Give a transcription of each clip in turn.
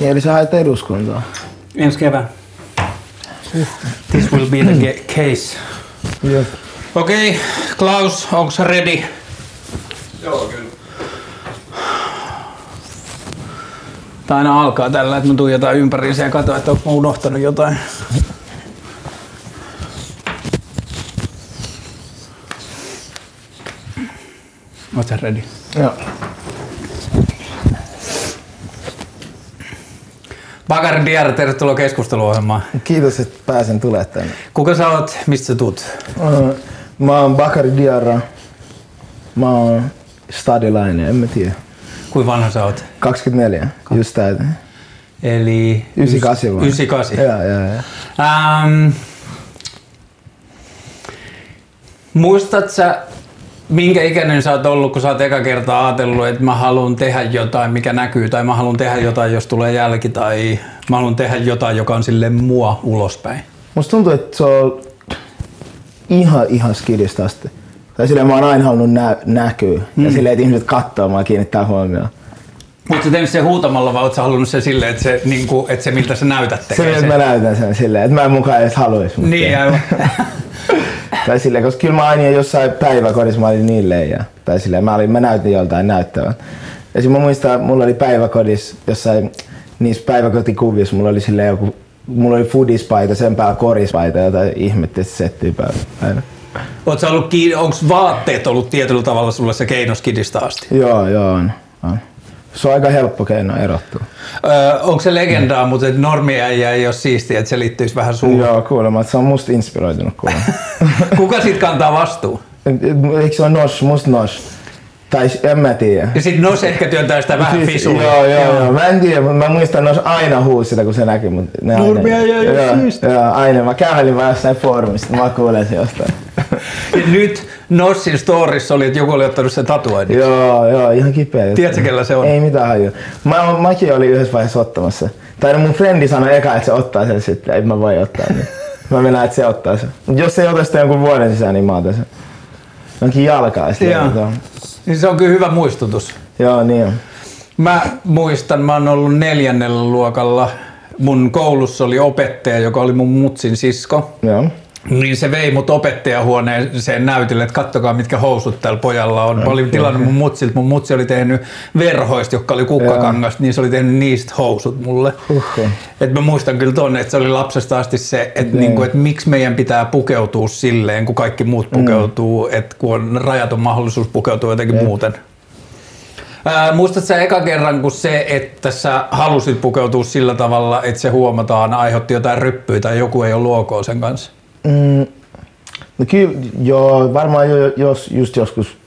Niin, eli sä haet eduskuntaa. Ensi kevään. This will be the case. Jep. Okei, okay, Klaus, onko sä ready? Joo, kyllä. Tää aina alkaa tällä, että mä tuijotan ympäriinsä ja katson, että onko mä unohtanut jotain. Oot sä ready? Joo. Bakari Diar, tervetuloa keskusteluohjelmaan. Kiitos, että pääsen tulemaan tänne. Kuka sä oot, mistä sä tuut? Mä oon Bakari Diarra. Mä oon stadilainen, en mä tiedä. Kuinka vanha sä oot? 24, just täytä. Eli... 98 vai? 98. Joo, joo, joo. Ähm, muistat sä, minkä ikäinen sä oot ollut, kun sä oot eka kertaa ajatellut, että mä haluan tehdä jotain, mikä näkyy, tai mä haluan tehdä jotain, jos tulee jälki, tai mä haluan tehdä jotain, joka on sille mua ulospäin? Musta tuntuu, että se on ihan, ihan skidistä asti. Tai silleen mä oon aina halunnut nä- näkyä. Mm. Ja silleen, että ihmiset kattoo mua ja kiinnittää huomioon. Oletko sä tehnyt sen huutamalla vai ootko sä halunnut sen silleen, että se, niin kuin, että se miltä sä näytät Se, tekee että mä näytän sen silleen, että mä en mukaan edes haluais. mutta- Niin, aivan. Tai silleen, koska kyllä mä aina jossain päiväkodissa mä olin niin leija. Tai silleen, mä, olin, mä näytin joltain näyttävän. Esim. mä muistan, mulla oli päiväkodissa jossain niissä päiväkotikuvissa, mulla oli silleen joku, mulla oli foodispaita, sen päällä korispaita, jota ihmettä settyy päällä aina. Sä ollut kiinni, onko vaatteet ollut tietyllä tavalla sulle se keino skidista asti? Joo, joo on. on. Se on aika helppo keino erottua. Öö, onko se legendaa, mutta että normiäijä ei ole siistiä, että se liittyisi vähän suuhun? Joo, kuulemma. Se on musta inspiroitunut kuulemma. Kuka siitä kantaa vastuu? Eikö se ole Nosh, musta Nosh? Tai en mä tiedä. Ja sitten Nos ehkä työntää sitä vähän Siis, fisulla. Joo, joo, joo. Mä en tiedä, mutta mä muistan, että aina huusi sitä, kun se näki. Mutta ne aina- Nurmiäijä ei ole Joo, siistiä. Joo, aina. Mä kävelin vaan jossain foorumista, mä kuulen se jostain. Ja nyt Nossin storissa oli, että joku oli ottanut sen tatuoinnin. joo, joo, ihan kipeä. juttu. Tiedätkö, kellä se on? Ei mitään hajua. Mä, mäkin olin yhdessä vaiheessa ottamassa. Tai no mun frendi sanoi eka, että se ottaa sen sitten, että mä voi ottaa. Niin. Mä mennään, että se ottaa sen. Mut jos se ei ota sitä jonkun vuoden sisään, niin mä otan sen. Onkin jalkaa sitten. Joo. Joo. Niin se on kyllä hyvä muistutus. joo, niin on. Mä muistan, mä oon ollut neljännellä luokalla. Mun koulussa oli opettaja, joka oli mun mutsin sisko. Joo. Niin se vei mut opettajahuoneeseen näytille, että kattokaa mitkä housut tällä pojalla on. Mä olin tilannut mun mutsilta, mun mutsi oli tehnyt verhoista, jotka oli kukkakangasta, niin se oli tehnyt niistä housut mulle. Huhhuh. Et mä muistan kyllä tonne, että se oli lapsesta asti se, että Niin. niinku, et miksi meidän pitää pukeutua silleen, kun kaikki muut pukeutuu, mm. että kun on rajaton mahdollisuus pukeutua jotenkin Jep. muuten. Ää, muistat sä eka kerran, kun se, että sä halusit pukeutua sillä tavalla, että se huomataan, aiheutti jotain ryppyä tai joku ei ollut ok sen kanssa? Mm, no kyllä, joo, varmaan jo, jos, just joskus.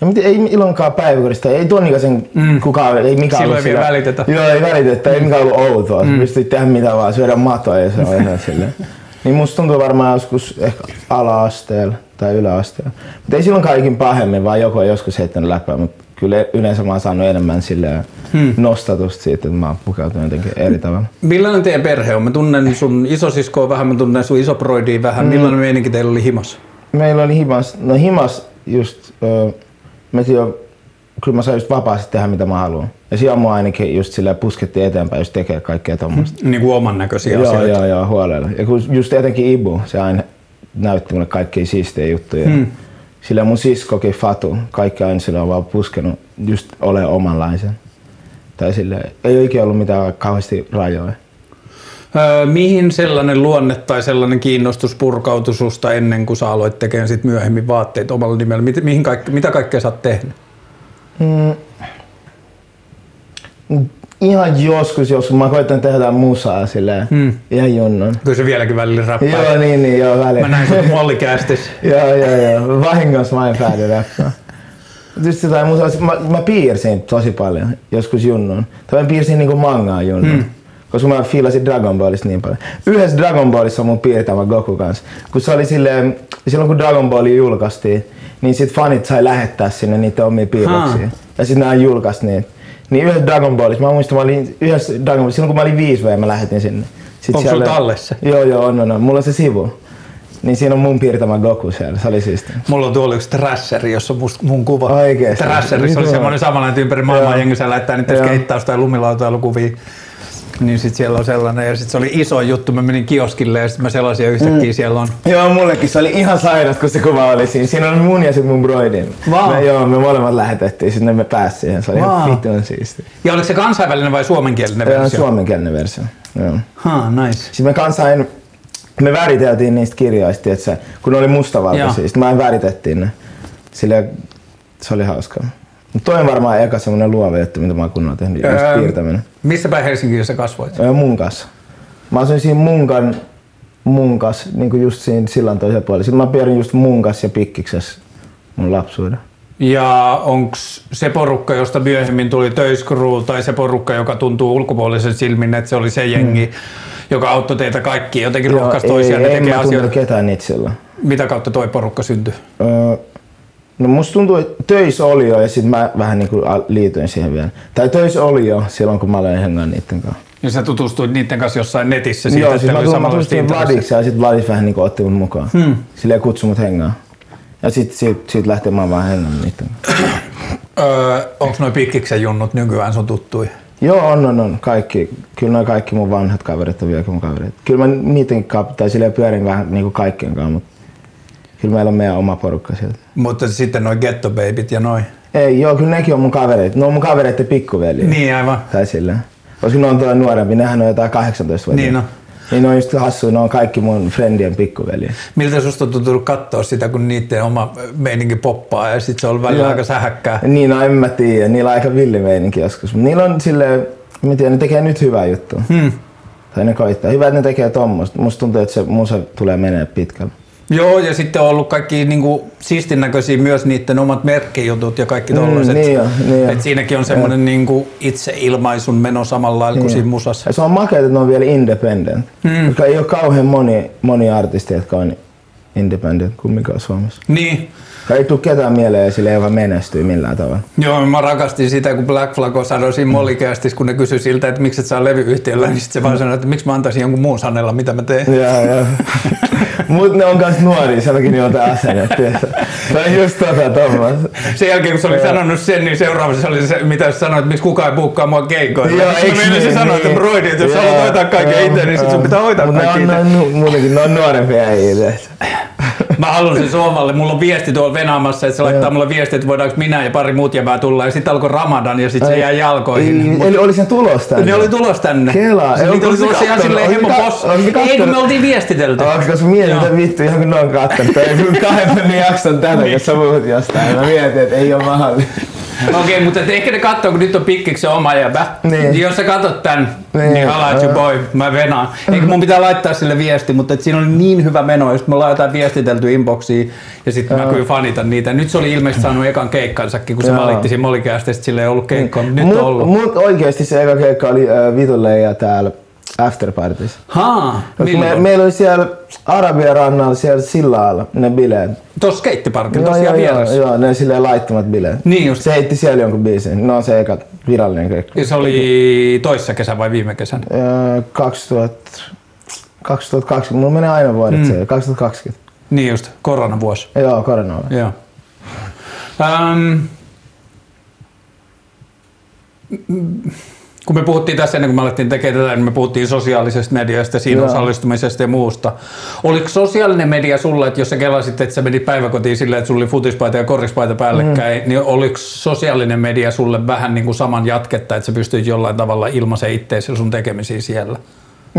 Mutta ei ilonkaan päiväkodista, ei ton ikäisen mm. kukaan, ei mikään Silloin ei vielä välitetä. Joo, ei välitetä, ei mikään ollut outoa. Mm. Pystyt tehdä mitä vaan, syödä matoa ja se on ihan silleen. Niin musta tuntuu varmaan joskus ehkä ala-asteella tai yläasteella. Mutta ei silloinkaan ikin pahemmin, vaan joku on joskus heittänyt läpää. Mutta kyllä yleensä mä oon saanut enemmän silleen hmm. nostatusta siitä, että mä oon pukeutunut jotenkin eri tavalla. Millainen teidän perhe on? Mä tunnen sun isosiskoa vähän, mä tunnen sun isoproidia vähän. Mm. Millainen meininki teillä oli himas? Meillä oli himas, no himas just, öö, me jo, kyllä mä saan just vapaasti tehdä mitä mä haluan. Ja siellä mua ainakin just sillä puskettiin eteenpäin just tekee kaikkea tommoista. Niin kuin oman näköisiä Joo, asioita. joo, joo, huolella. Ja kun just etenkin Ibu, se aina näytti mulle kaikkia siistejä juttuja. Hmm. Sillä mun siskokin Fatu, kaikki aina sillä on vaan puskenut just ole omanlaisen. Tai sille ei ole ikinä ollut mitään kauheasti rajoja. Öö, mihin sellainen luonne tai sellainen kiinnostus purkautui susta ennen kuin sä aloit tekemään sit myöhemmin vaatteet omalla nimellä? Mit, mihin kaikke, mitä kaikkea sä oot tehnyt? Ihan joskus, joskus mä koitan tehdä musaa silleen, hmm. ihan junnon. Kyllä se vieläkin välillä räppää. Joo, niin, niin, joo, välillä. Mä näin sut mollikästissä. joo, joo, joo. Vahingossa mä en päädy räppään. Just jotain musaa, mä, mä piirsin tosi paljon, joskus junnon. Tai mä piirsin niinku mangaa junnon. Hmm. Koska mä fiilasin Dragon Ballista niin paljon. Yhdessä Dragon Ballissa on mun piirtämä Goku kanssa. Kun se oli silleen, silloin kun Dragon Balli julkaistiin, niin sit fanit sai lähettää sinne niitä omia piirroksia. Ha. Ja sit nää julkaisi niitä. Niin yhdessä Dragon Ballissa, mä muistan, mä olin yhdessä Dragon Ballissa, silloin kun mä olin 5V, mä lähetin sinne. Sit Onko sulla tallessa? Joo, joo, on, on, on. Mulla on se sivu. Niin siinä on mun piirtämä Goku siellä, se oli siisti. Mulla on tuolla yksi Thrasheri, jossa on must, mun kuva. Oikeesti? Thrasherissa oli Mitä? semmoinen samanlainen ympäri maailmaa, Joo. jengi siellä lähettää niitä Joo. skeittaus- tai lumilautailukuvia. Niin sit siellä on sellainen, ja sit se oli iso juttu, mä menin kioskille ja sit mä selasin ja yhtäkkiä mm. siellä on. Joo, mullekin se oli ihan sairas, kun se kuva oli siinä. Siinä on mun ja sit mun broidin. Vau. Me, joo, me molemmat lähetettiin, sitten me pääsi siihen. Se oli Vau. ihan vitun siisti. Ja oliko se kansainvälinen vai suomenkielinen versio? suomenkielinen versio. Joo. Ha, nice. Sitten me kanssa en, me väriteltiin niistä kirjoista, että se, kun ne oli mustavalkoisia, sitten me väritettiin ne. Sille, se oli hauskaa. Mutta toi on varmaan eka semmonen luova juttu, mitä mä oon kunnolla tehnyt, just Öö, piirtäminen. Missä päin Helsingissä sä kasvoit? Öö, munkas. Mä asuin siinä munkan, munkas, niin kuin just siinä sillan toisella puolella. Sitten mä pyörin just munkas ja pikkiksessä mun lapsuuden. Ja onks se porukka, josta myöhemmin tuli Töiskru, tai se porukka, joka tuntuu ulkopuolisen silmin, että se oli se jengi, joka auttoi teitä kaikki jotenkin rohkaisi toisiaan ja tekee asioita. ketään silloin. Mitä kautta toi porukka syntyi? Öö, no musta tuntuu, että töissä oli jo ja sitten mä vähän niin kuin liityin siihen vielä. Tai töissä oli jo silloin, kun mä olin hengaan niiden kanssa. Ja sä tutustuit niiden kanssa jossain netissä siitä, Joo, että siis mä, tulin, mä tutustuin. Vladiksi ja sitten Vladis vähän niin kuin otti mut mukaan. Hmm. Silleen kutsui mut hengaan. Ja sit siitä, siitä lähtee mä vaan hengaan niiden kanssa. Öö, onks noi pikkiksen junnut nykyään sun tuttui? Joo, on, on, on. Kaikki. Kyllä noin kaikki mun vanhat kaverit on vieläkin mun kaverit. Kyllä mä niiden kanssa, tai silleen pyörin vähän niin kuin kaikkien kanssa, mutta kyllä meillä on meidän oma porukka sieltä. Mutta sitten noi ghetto babyt ja noi. Ei, joo, kyllä nekin on mun kavereita. Ne on mun kavereiden pikkuveli. Niin aivan. Tai silleen. Koska ne on tuolla nuorempi, nehän on jotain 18 vuotta. Niin on. Niin on just hassuja, ne on kaikki mun friendien pikkuveli. Miltä susta on tuntunut katsoa sitä, kun niiden oma meininki poppaa ja sit se on välillä Joo. aika sähäkkää? Niin, no en mä tiedä. Niillä on aika villi meininki joskus. Niillä on silleen, mä tiedän, ne tekee nyt hyvää juttua. Hmm. Tai ne koittaa. Hyvä, että ne tekee tommoista. Musta tuntuu, että se musa tulee menee pitkälle. Joo, ja sitten on ollut kaikki niinku, siistin näköisiä myös niiden omat merkkijutut ja kaikki Mm, tollaset. niin on, niin on. Et siinäkin on semmoinen niinku itseilmaisun meno samalla lailla kuin siinä musassa. Ja se on makea, että ne on vielä independent. Mm. Koska ei ole kauhean moni, moni artisti, jotka on independent kumminkaan Suomessa. Niin. Ei tule ketään mieleen sille, joka menestyy millään tavalla. Joo, mä rakastin sitä, kun Black Flag sanoi siinä Molikeastis, kun ne kysyi siltä, että miksi et saa levyyhtiöllä, niin sit se vaan sanoi, että miksi mä antaisin jonkun muun sanella, mitä mä teen. Joo, joo. Mut ne on kans nuoria, sen takia ne on tää asenne, tiedätkö? Se on just tota Thomas. Sen jälkeen, kun se oli sanonut sen, niin seuraavassa oli se, mitä se sanoi, että miksi kukaan ei buukkaa mua keikoille. Joo, Sitten meinasin niin, sanoa, että niin. broidi, että jos haluat hoitaa kaiken itse, niin sit sun pitää hoitaa kaikki on, itse. ne on, muutenkin, ne on nuorempia äijä, tiedätkö? Mä halusin Suomalle, mulla on viesti tuolla Venaamassa, että se laittaa mulle viesti, että voidaanko minä ja pari muut jäbää tulla. Ja sitten alkoi Ramadan ja sitten se jäi jalkoihin. Ei, eli oli sen tulos tänne. Ne oli tulos tänne. Kelaa. Se Ei, niitä oli tulossa ihan silleen boss. ootko Ei kun me oltiin viestitelty. Onko koska mietin, vittu ihan kun ne on kattonut. Kun kahden jakson tätä, kun sä puhut jostain. Mä mietin, että ei ole mahdollista. Okei, okay, mutta ehkä ne katsoo, kun nyt on pikkiksi oma jäbä. Niin. Niin. Jos sä katot tän, Niin. niin, at you boy, mä venaan. Eikä mun pitää laittaa sille viesti, mutta et siinä oli niin hyvä meno, ja sit me ollaan jotain viestitelty inboxiin, ja sitten mä kyllä fanitan niitä. Nyt se oli ilmeisesti saanut ekan keikkansakin, kun se Joo. valitti siinä Molikeasta, sit sillä ei ollut keikkoa, mutta nyt on ollut. Mut oikeesti se eka keikka oli äh, Vitulle ja täällä afterpartissa. Haa, Me, meillä oli siellä Arabian rannalla, siellä sillalla ne bileet. Tuossa skeittiparkilla, Joo, tosiaan joo, vieressä. joo, ne silleen laittomat bileet. Niin just. Se heitti siellä jonkun biisin. No se eka virallinen keikka. Ja se oli toissa kesä vai viime kesän? Öö, 2000, 2020, mulla menee aina vuodet mm. se, 2020. Niin just, koronavuosi. Joo, korona on. Joo. Ähm, kun me puhuttiin tässä ennen kuin me alettiin tekemään tätä, niin me puhuttiin sosiaalisesta mediasta, siinä Joo. osallistumisesta ja muusta. Oliko sosiaalinen media sulle, että jos sä kelasit, että sä menit päiväkotiin silleen, että sulla oli futispaita ja korispaita päällekkäin, mm. niin oliko sosiaalinen media sulle vähän niin kuin saman jatketta, että sä pystyit jollain tavalla ilmaisen itteesi sun tekemisiä siellä?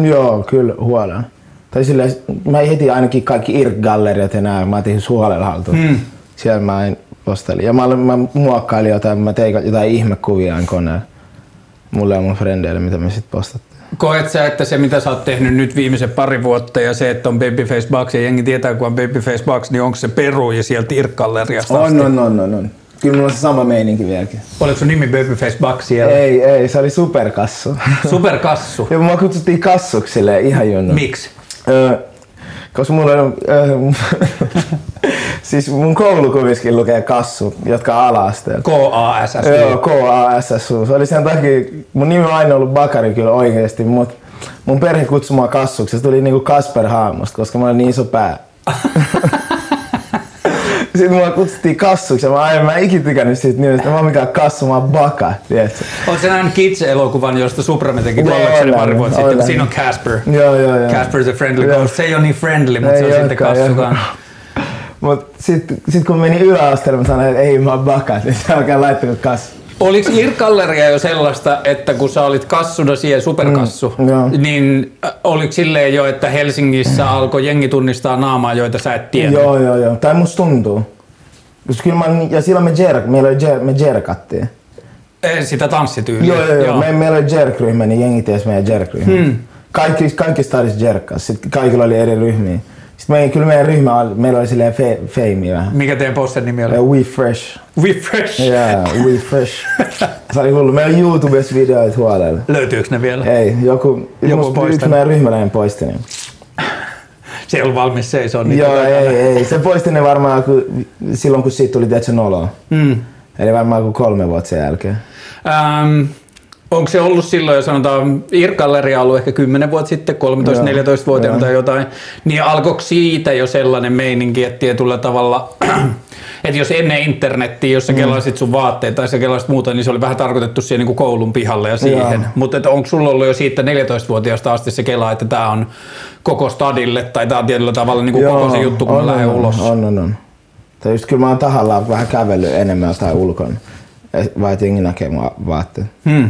Joo, kyllä huolella. Tai silleen, mä heti ainakin kaikki IRC-galleriat ja nää, mä otin huolella haltuun. Hmm. Siellä mä en postelin. Ja mä, mä muokkailin jotain, mä tein jotain ihmekuvia koneella. Mulle ja mun frendeille, mitä me sit postattiin. Koet sä, että se mitä sä oot tehnyt nyt viimeisen pari vuotta ja se, että on Babyface Bucks ja jengi tietää, kun on Babyface Bucks, niin onko se peru ja sieltä irkkalleriasta asti? On, on, on, on, on. Kyllä mulla on se sama meininki vieläkin. Oliko sun nimi Babyface Bucks siellä? Ei, ei, se oli superkassu. Superkassu. ja mua kutsuttiin kassuksi silleen, ihan junnu. Miksi? Öö, koska mulla on, öö, siis mun koulukuviskin lukee kassu, jotka on ala-asteella. K-A-S-S. Joo, K-A-S-S-U. Se oli sen takia, mun nimi on aina ollut Bakari kyllä oikeesti, mutta mun perhe kutsui mua kassuksi. Se tuli niinku Kasper Haamosta, koska mä olin niin iso pää. Sitten mua kutsuttiin kassuksi ja mä, aivan, mä en ikinä tykännyt siitä nimestä. Mä oon mikään kassu, mä oon baka, tiedätkö? Oletko sä nähnyt Kids-elokuvan, josta Supreme teki olen, pari vuotta sitten? Siinä on Casper. Joo, joo, joo. Casper the Friendly Joo. Ghost. Se ei ole niin friendly, mutta Ei se on sitten kassu joo. kanssa. Mut sit, kun menin yläasteelle, mä sanoin, että ei mä oon baka, niin se alkaa laittaa kassu. Oliko Irkalleria jo sellaista, että kun sä olit kassuna siihen superkassu, Mm, joo. niin äh, oliko silleen jo, että Helsingissä alkoi jengi tunnistaa naamaa, joita sä et tiedä? Joo, joo, joo. Tai musta tuntuu. Koska kyllä mä, ja silloin me, jerk, meillä oli jer, me jerkattiin. Eh, Sitä tanssityyliä. Joo, joo, joo. Me, meillä oli jerk-ryhmä, niin jengi tiesi meidän jerk-ryhmä. Hmm. Kaikki, kaikki stadis jerkkas. Sitten kaikilla oli eri ryhmiä. Sitten meidän, kyllä meidän ryhmä oli, meillä oli silleen fe, feimi vähän. Mikä teidän posten nimi oli? We Fresh. We Fresh. Yeah, We Fresh. Se oli hullu. Meillä on YouTubessa videoita huolella. Löytyykö ne vielä? Ei, joku, Joku musta yksi meidän ryhmäläinen poisti ne. Se ei ollut valmis seisoo niitä. Joo, ei, ei. Se poisti ne varmaan kun, silloin, kun siitä tuli tietysti noloa. Mm. Eli varmaan kuin kolme vuotta sen jälkeen. Ähm, onko se ollut silloin, jos sanotaan, Irkalleria on ollut ehkä 10 vuotta sitten, 13-14-vuotiaana Joo. tai jotain, niin alkoiko siitä jo sellainen meininki, että tietyllä tavalla, että jos ennen internettiä, jos sä kelasit sun vaatteet tai sä kelasit muuta, niin se oli vähän tarkoitettu siihen niin kuin koulun pihalle ja siihen. Joo. Mutta onko sulla ollut jo siitä 14-vuotiaasta asti se kela, että tämä on koko stadille tai tämä on tietyllä tavalla niin kuin koko se juttu, kun on, mä lähden on, ulos? On, on, on. Tai just kyllä mä oon tahallaan vähän kävellyt enemmän tai ulkona. Vai jengi näkee vaatteet. Hmm.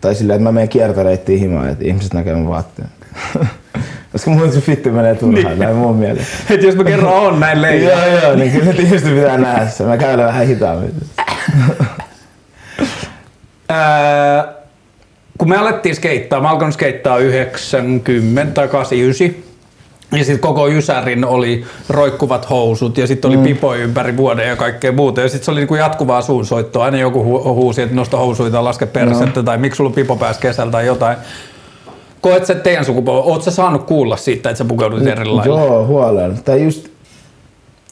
Tai silleen, että mä menen kiertoreittiin himaan, että ihmiset näkee mun vaatteet. Koska mun se fitti menee turhaan, näin mun mielestä. Et jos mä kerran on näin leijaa. Joo, joo, niin kyllä ihmiset pitää nähdä se. Mä kävelen vähän hitaammin. Kun me alettiin skeittaa, mä alkanut skeittaa 90 tai 89. Ja sitten koko Jysärin oli roikkuvat housut ja sitten oli mm. pipoja ympäri vuoden ja kaikkea muuta. Ja sitten se oli niinku jatkuvaa suunsoittoa. Aina joku hu- huusi, että nosta housuita laske persettä tai miksi sulla pipo päässä kesällä tai jotain. Koet sä teidän sukupolvi, oot sä saanut kuulla siitä, että sä pukeudut eri lailla? Joo, huolella. Tai just,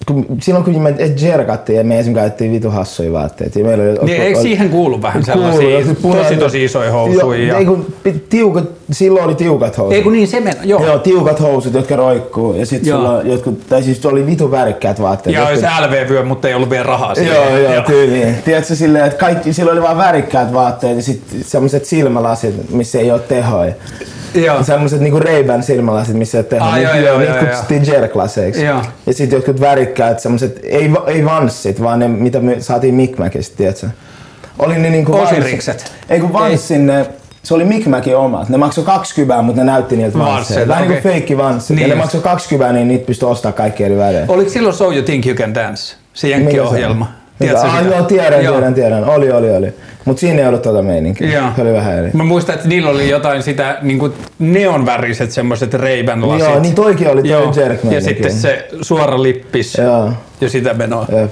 kun, silloin kun me jerkattiin ja me esimerkiksi käytettiin vitu hassuja vaatteita. Ja meillä oli, Niin eikö siihen kuulu vähän sellaisia se punainen- tosi tosi isoja housuja? Joo, ja... ei kun, tiukat, silloin oli tiukat housut. Ei kun niin se mennä, joo. Joo, tiukat housut, jotka roikkuu. Ja sit Joo. sulla jotkut, tai siis oli vitu värikkäät vaatteet. Ja jotkut- olisi LV-vyö, mutta ei ollut vielä rahaa siihen. Joo, joo, tyyliin. Tiedätkö silleen, että kaikki, sillä oli vaan värikkäät vaatteet ja sitten semmoset silmälasit, missä ei ole tehoja. Joo. Semmoset niinku Ray-Ban silmälasit, missä ole tehoja. Ah, joo, Niitä- joo, joo, kutsuttiin jerklaseiksi. Joo. Ja sitten jotkut värikkäät semmoset, ei, ei vanssit, vaan ne mitä me saatiin Mikmäkistä, tiedätkö? Oli ne niinku Osirikset. Ei kun vanssin ne, se oli Mikmäkin omat. Ne maksoi 20, mutta ne näytti niiltä Vansseilta. Vähän niinku okei. feikki vanssit. Niin ja ne just. maksoi 20, niin niitä pystyi ostamaan kaikki eri värejä. Oliko silloin So You Think You Can Dance? Se Jenkki-ohjelma. Tiedätkö ah, sitä? joo, tiedän, Joo. tiedän, tiedän. Oli, oli, oli. Mut siinä ei ollut tota meininkiä. Joo. Se oli vähän eri. Mä muistan, että niillä oli jotain sitä niin kuin neonväriset semmoiset Ray-Ban lasit. Joo, niin toikin oli toi jerk Ja sitten se suora lippis Joo, ja sitä menoa. jep.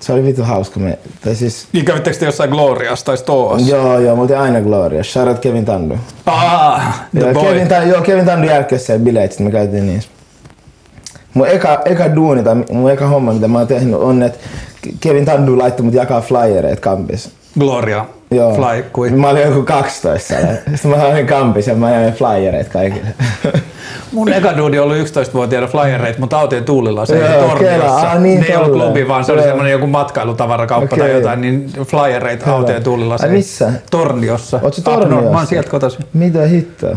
Se oli vitu hauska. Me, tai siis, Niin kävittekö te jossain Gloriassa tai Stoassa? joo, joo, mutta aina Gloria. Shout out Kevin Tandu. Ah, the Joo, boy. Kevin, Tandu, joo, Kevin Tandu järkkäsi sen bileet, sit me käytiin niissä. Mun eka, eka duuni tai mun eka homma, mitä mä oon tehnyt, on, että Kevin Tandu laittoi mut jakaa flyereita kampissa. Gloria. Joo. Fly kuin. Mä olin joku 12 siellä. Sitten mä olin kampissa ja mä jäin flyereita kaikille. Mun eka duudi oli 11-vuotiaana flyereita, mutta Auteen tuulilla se ei torniossa. Ah, niin, ne ei ollut tolleen. klubi, vaan se oli semmoinen joku matkailutavarakauppa tai Okei. jotain, niin flyereita Hyvä. Auteen tuulilla. Ai missä? Torniossa. Oot sä Up north. Torniossa? Mä oon sieltä kotoisin. Mitä hittoa?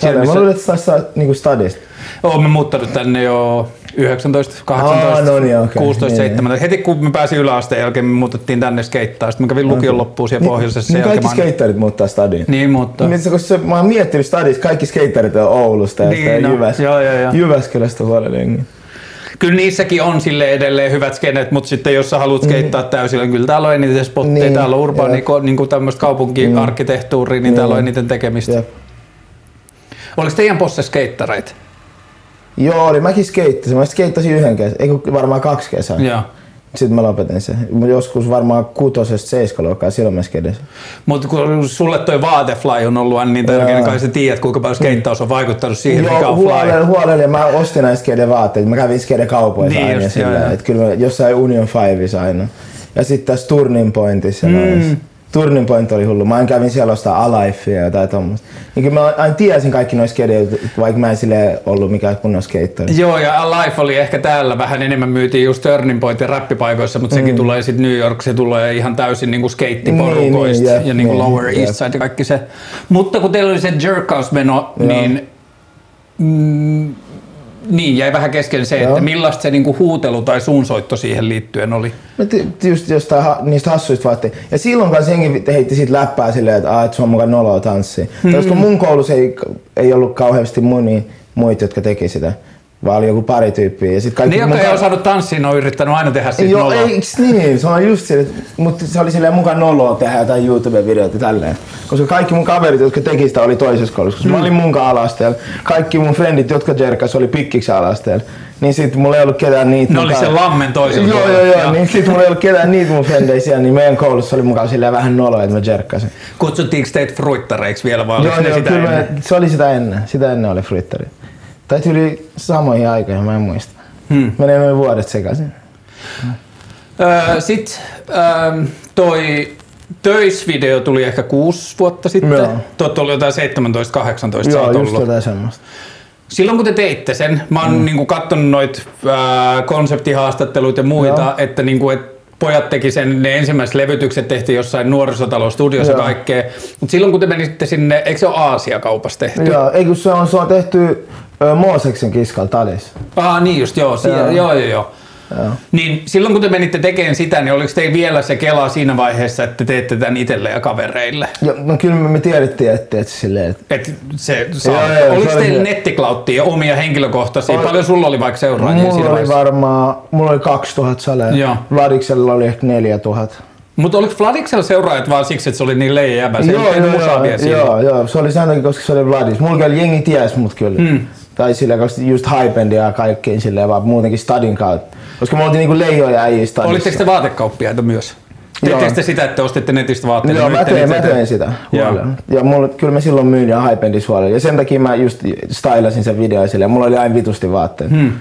Siellä, missä- Mä luulen, että sä saa niinku stadista. Oon muuttanut tänne jo 19, 18, Aa, no niin, okei. 16, Niin, 17. Heti kun mä pääsin yläasteen jälkeen, me muutettiin tänne skeittaa. Sitten mä kävin lukion loppuun siellä pohjoisessa. Niin kaikki mä- skeittarit muuttaa stadiin. Niin, mutta... Niin, se, koska se, mä oon miettinyt stadissa, kaikki skeittarit on Oulusta ja Niin, niin, no, Jyväs, joo, joo, joo. Jyväskylästä huolella. Kyllä niissäkin on sille edelleen hyvät skenet, mutta sitten jos sä haluat skeittaa täysillä, niin kyllä täällä on eniten spotteja, Niin, täällä on urbaani, niin kuin tämmöistä kaupunkiarkkitehtuuria, niin täällä on eniten tekemistä. Jep. Oliko teidän posse skeittareita? Joo, oli. Mäkin skeittasin. Mä skeittasin yhden kesän, ei varmaan kaksi kesää. Joo. Sitten mä lopetin sen. Mut Joskus varmaan kutosesta seiskaluokkaa, silloin mä skedesin. Mutta kun sulle toi vaatefly on ollut niin tärkeä, niin kai sä tiedät, kuinka paljon skeittaus on vaikuttanut siihen, mikä Joo, on fly. huolella, huolella, ja mä ostin näistä skede vaatteita. Mä kävin skede kaupoissa Niin aina. just, joo, sillä, joo. kyllä mä jossain Union Fiveissa aina. Ja sitten tässä Turning Pointissa Mm. noissa. Turning Point oli hullu. Mä aina kävin siellä ostaa Alifea ja jotain tommoista. Niin mä aina tiesin kaikki noissa skedeillä, vaikka mä en silleen ollut mikään kunnon skeittari. Joo, ja Life oli ehkä täällä vähän enemmän myytiin just Turning Point ja räppipaikoissa, mutta sekin tulee sitten New York, se tulee ihan täysin niinku skeittiporukoista Niin, niin, jep, ja niinku niin, Lower jep. East Side ja kaikki se. Mutta kun teillä oli se jerkausmeno, niin mm, niin, jäi vähän kesken se, Joo. että millaista se niinku huutelu tai suunsoitto siihen liittyen oli. Mä t- just jostain ha- niistä hassuista vaatteista. Ja silloin kanssa jengi heitti siitä läppää silleen, että, että se on mukaan noloa tanssia. Hmm. Koska mun koulussa ei, ei ollut kauheasti moni muita, jotka teki sitä. Vaan oli joku pari tyyppiä. Ja sit kaikki Ne, jotka mun ei osannut tanssia, ne on yrittänyt aina tehdä siitä Joo, noloa. eiks niin? Se on just sille, mutta se oli silleen mukaan noloa tehdä jotain YouTube-videoita ja tälleen. Koska kaikki mun kaverit, jotka teki sitä, oli toisessa koulussa. Koska mä olin munkaan alasteella. Kaikki mun frendit, jotka jerkas, oli pikkiksi alasteella. Niin sit mulla ei ollut ketään niitä Ne oli mukaan. se lammen toisella Joo, joo, joo. Niin sit mulla ei ollut ketään niitä mun frendejä siellä, niin meidän koulussa oli mukaan silleen vähän noloa, että mä jerkkasin. Kutsuttiinko teitä fruittareiksi vielä vai Joo, joo, sitä kyllä ennen? se oli sitä ennen. Sitä ennen oli frittari. Tai tyyli samoihin aikoihin, mä en muista. Hmm. Menee noin vuodet sekaisin. Öö, Sitten öö, toi töisvideo tuli ehkä kuusi vuotta sitten. Joo. Tuot oli jotain 17-18 sä Joo, just ollut. jotain semmoista. Silloin kun te teitte sen, mä oon mm. niinku katsonut noit ää, konseptihaastatteluita ja muita, Joo. että niinku, et pojat teki sen, ne ensimmäiset levytykset tehtiin jossain nuorisotaloustudiossa Joo. kaikkea. Mutta silloin kun te menitte sinne, eikö se ole Aasia-kaupassa tehty? Joo, ei kun se on, se on tehty Mooseksen kiskalla Talis. Ah niin just, joo, siellä, joo. Joo. joo, joo, joo. Joo. Niin silloin kun te menitte tekemään sitä, niin oliko teillä vielä se kela siinä vaiheessa, että te teette tämän itselle ja kavereille? Ja, no kyllä me, me tiedettiin, että, että silleen, että Et se saa. Joo, joo, Oliko se oli teillä se- nettiklauttia omia henkilökohtaisia? Oli. Paljon sulla oli vaikka seuraajia siinä mulla oli vaiheessa? varmaan, mulla oli 2000 salea. Joo. Vladiksella oli ehkä 4000. Mutta oliko Vladiksella seuraajat vaan siksi, että se oli niin leijä jäbä? Se joo, joo, joo, joo, joo, se oli sen takia, koska se oli Vladis. Mulla oli jengi ties mut kyllä. Hmm. Tai sillä, koska just Hypendia ja kaikkeen silleen, vaan muutenkin Stadin kautta. Koska me oltiin niinku leijoja äijä Stadissa. Olitteko te vaatekauppiaita myös? Teettekö te sitä, että ostitte netistä vaatteita? Joo, mä tein, mä tein sitä huolella. Ja mulla, kyllä mä silloin myin ja Hypendis huolella. Ja sen takia mä just stylasin sen videon sille ja mulla oli aina vitusti vaatteet. Hmm.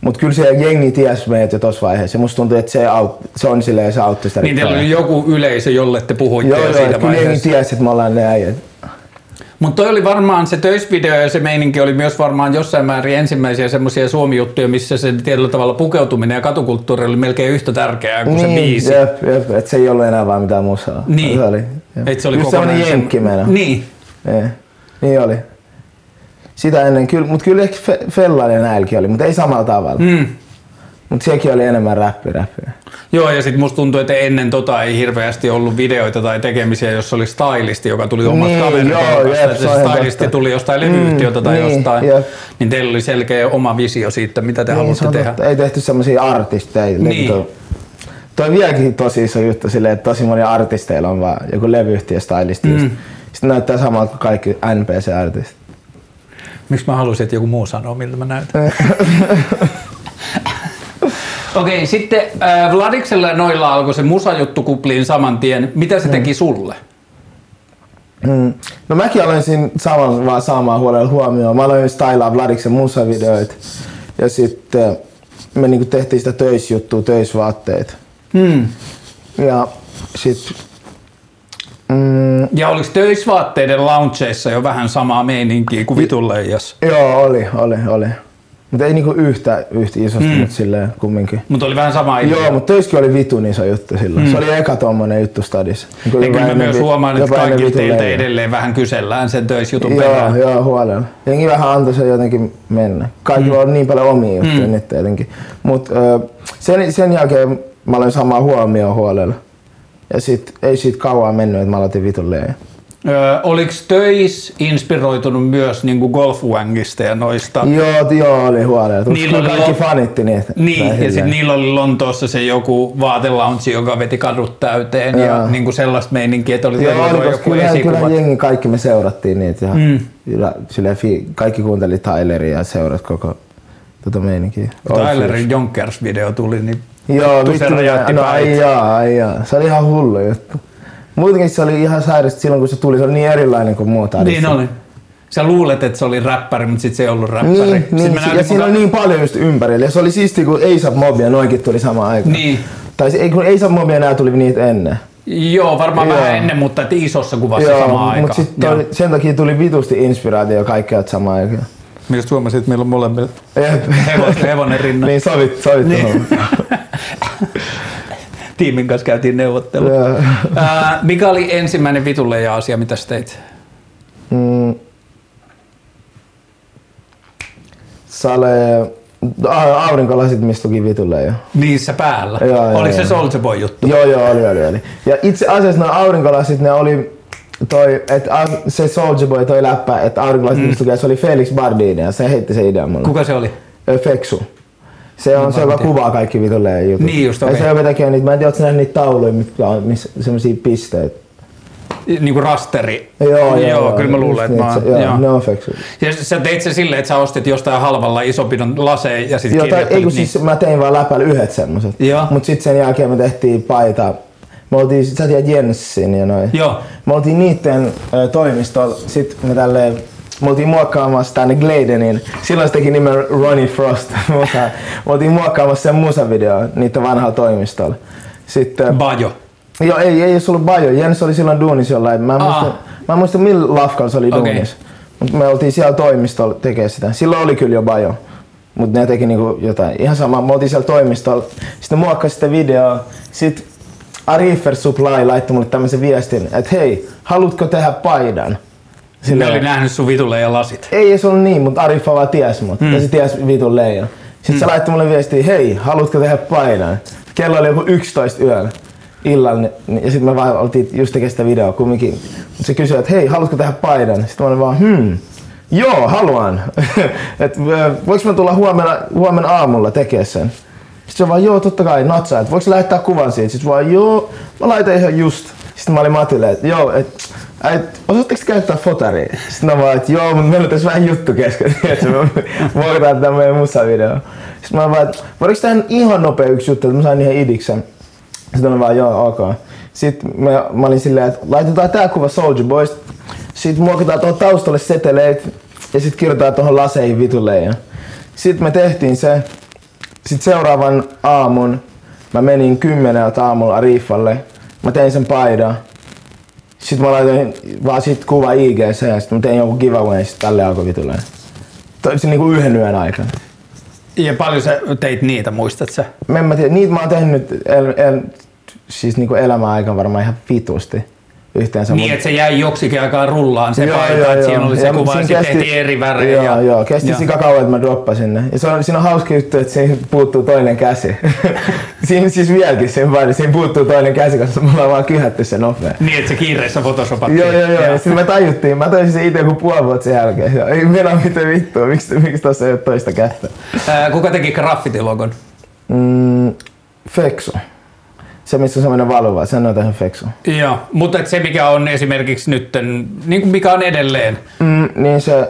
Mut kyllä se jengi ties meidät jo tossa vaiheessa. Musta tuntuu, että se, aut, se on silleen, se auttoi sitä. Niin teillä oli joku yleisö, jolle te puhuitte Joo, jo joo, siinä että kyllä jengi vaiheessa. ties, että me ollaan ne äijät. Mutta toi oli varmaan se töisvideo ja se meininki oli myös varmaan jossain määrin ensimmäisiä semmoisia suomi-juttuja, missä se tietyllä tavalla pukeutuminen ja katukulttuuri oli melkein yhtä tärkeää kuin se biisi. Niin, jep, jep, että se ei ollut enää vaan mitään musaa. Niin. Se oli, jep. Et se oli Just semmonen kokonainen- jenkkimeno. Niin. Niin. niin oli. Sitä ennen, kyllä, mutta kyllä ehkä Fe- Fellainen näilläkin oli, mutta ei samalla tavalla. Mm. Mutta sekin oli enemmän räppi, räppi. Joo, ja sitten musta tuntuu, että ennen tota ei hirveästi ollut videoita tai tekemisiä, jos oli stylisti, joka tuli omasta Niin, kaveriporukasta, joo, jep, että se stylisti totta. tuli jostain levyyhtiöltä Mm, tai niin, jostain, jep. niin teillä oli selkeä oma visio siitä, mitä te Niin, haluatte tehdä. totta. Ei tehty semmosia artisteja. Niin. Toi, toi on vieläkin tosi iso juttu silleen, että tosi moni artisteilla on vaan joku levyyhtiö stylisti. Mm. Sitten näyttää samalta kuin kaikki NPC-artistit. Miksi mä haluaisin, että joku muu sanoo, miltä mä näytän? Okei, sitten äh, Vladiksella ja noilla alkoi se musajuttu kupliin saman tien. Mitä se teki sulle? Mm. No mäkin aloin siinä saman, vaan saamaan huolella huomioon. Mä aloin stylaa Vladiksen musavideoita. Ja sitten me niinku tehtiin sitä töisjuttua, töisvaatteet. Hmm. Ja sit... Mm, Ja oliko töisvaatteiden launcheissa jo vähän samaa meininkiä kuin vitun leijas? joo, oli, oli, oli. Mutta ei niinku yhtä, yhtä isosti, mm. mutta silleen kumminkin. Mutta oli vähän sama idea. Joo, mutta töiskin oli vitun iso juttu silloin. Mm. Se oli eka tommonen juttu stadissa. Niin kyllä mä myös huomaan, että kaikilta vitun teiltä edelleen vähän kysellään sen töisjutun Joo, perään. joo, huolella. Jengi vähän antoi sen jotenkin mennä. Kaikilla mm. on niin paljon omia juttuja mm. nyt tietenkin. Mutta sen, sen jälkeen mä aloin samaa huomioon huolella. Ja sit ei siitä kauan mennyt, että mä aloitin vitun leijaa. Öö, oliko töis inspiroitunut myös niinku golfwangista ja noista? Joo, joo, oli huolella. Niillä oli kaikki lo- fanitti niitä. Niin, Tai ja sitten niillä oli Lontoossa se joku vaatelaunchi, joka veti kadut täyteen ja Joo. niinku sellaista meininkiä, että oli Joo, oli, joku kyllähän, esikuvat. kyllähän jengi, kaikki me seurattiin niitä. Ja, Mm. ja silleen, fi, kaikki kuunteli Tyleria ja seurat koko tota meininkiä. Tylerin Jonkers-video tuli, niin Joo, vittu se räjäytti no, ai jaa, ai jaa. Se oli ihan hullu juttu. Muutenkin se oli ihan sairasta silloin, kun se tuli. Se oli niin erilainen kuin muut Niin oli. Sä luulet, että se oli räppäri, mutta sitten se ei ollut räppäri. Niin, Sitten niin, ja näytin siinä oli niin paljon just ympärillä. Ja se oli siisti, kun ASAP Mob ja noikin tuli samaan aikaan. Niin. Tai se- ei, kun ASAP Mob ja nää tuli niitä ennen. Joo, varmaan Joo. vähän ennen, mutta et isossa kuvassa samaan aikaan. mutta sitten Joo. sen takia tuli vitusti inspiraatio kaikkea samaan aikaan. Mistä huomasit, että meillä on molemmilla hevonen, hevonen rinnan. niin sovit, sovit niin. Tiimin kanssa käytiin neuvottelu. Joo. Ää, mikä oli ensimmäinen vituleija asia, mitä sä teit? Mm. Sale, aurinkolasit, mistä tuki vitulle jo. Niissä päällä. Joo, joo, Oliko se joo. Soulja Boy juttu? Joo, joo, oli, oli, oli. Ja itse asiassa nämä aurinkolasit, ne oli toi, että se Soulja Boy toi läppä, että aurinkolasit, mm. mistä tuki, se oli Felix Bardini ja se heitti se idean mulle. Kuka se oli? Feksu. Se on se, joka kuvaa kaikki vitulle jutut. Niin just, Ja okei. se, joka tekee niitä, mä en tiedä, ootko nähnyt niitä tauluja, mitkä on, missä semmosia pisteitä. Niinku rasteri. Joo, joo, joo kyllä mä luulen, että mä se- oon. joo, ne on Feksu. Ja sä teit se silleen, että sä ostit jostain halvalla isopidon laseen ja sitten Joo, tai, ei kun siis mä tein vaan läpällä yhdet semmoset. Joo. Mut sit sen jälkeen me tehtiin paita. Me oltiin, sä tiedät Jenssin ja noin. Joo. Me oltiin niitten ö, toimistolla, sit me tälleen, me oltiin muokkaamassa tänne Gladenin, silloin se teki nimen Ronnie Frost, me oltiin muokkaamassa sen musavideo niitten vanhalla toimistolla. Sitten, Bajo. joo ei, ei ollut Bajo, Jens oli silloin duunis jollain, mä en Aa. muista, mä en muista millä lafkalla se oli Okei. duunis. Mut me oltiin siellä toimistolla tekemään sitä. Silloin oli kyllä jo Bajo. Mutta ne teki niinku jotain. Ihan sama, me oltiin siellä toimistolla. Sitten muokkasi sitä videoa. Sitten Arifer Supply laittoi mulle tämmöisen viestin, että hei, haluatko tehdä paidan? Ne Silleen- oli nähnyt sun vituleija lasit. ei se ollut niin, mutta Ariffa vaan ties mut. Mm. Ja se ties vitun leijon. Sitten mm. se laittoi mulle viestiä, hei, haluatko tehdä paidan? Kello oli joku 11 yöllä illalla. Ja sitten me vaan oltiin just tekemään sitä videoa kumminkin. Se kysyi, että hei, haluatko tehdä paidan? Sitten mä olin vaan, hmm, joo, haluan. Et, ö, voinko mä tulla huomenna, huomenna aamulla tekemään sen? Sitten se vaan, joo, totta kai, natsaa, että voiko lähettää kuvan siitä? Sitten vaan, joo, mä laitan ihan just. Sitten mä olin Matille, että joo, että et, osaatteko te käyttää fotaria? Sitten mä vaan, että joo, mutta meillä on tässä vähän juttu kesken, että me muokataan tätä meidän musavideo. Sitten mä vaan, että voidaanko tehdä ihan nopea yksi juttu, että mä sain ihan idiksen. Sitten mä vaan, joo, ok. Sitten mä, mä olin silleen, että laitetaan tää kuva Soldier Boys. Sitten muokataan tuohon taustalle seteleet ja sitten kirjoitetaan tuohon laseihin vitulleen. Sitten me tehtiin se. Sitten seuraavan aamun mä menin kymmeneltä aamulla Arifalle. Mä tein sen paidan. Sitten mä laitoin vaan sit kuva IGC ja sitten mä tein joku giveaway sitten tälle alkoi vitulleen. Toi se niinku yhden yön aikana. Ja paljon sä teit niitä, muistat sä? Mä en mä tiedä, niitä mä oon tehnyt el, el, siis niinku elämän aikana varmaan ihan vitusti yhteensä. Niin, että se jäi joksikin aikaan rullaan se Joo, paita, joo, että siinä oli se Ja kuva ja siinä sitten tehtiin eri värejä. Joo, ja... joo, kesti Joo. sika kauan, että mä droppasin ne. Ja se on, siinä on hauska juttu, että siinä puuttuu toinen käsi. siinä siis vieläkin sen paino, siinä puuttuu toinen käsi, koska me ollaan vaan kyhätty se nopea. Niin, että se kiireessä photosopattiin. Joo, joo, joo. Ja sitten me tajuttiin, mä tajusin sen itse joku puoli vuotta sen jälkeen. Ja ei meillä ole mitään vittua, miksi, miksi tossa ei ole toista kättä. Ää, kuka teki graffitilogon? Mm, Feksu. Se, missä on semmoinen valuva, sen on tehnyt Feksu. Joo, mutta et se mikä on esimerkiksi nyt, niin kuin mikä on edelleen, Mm, niin se,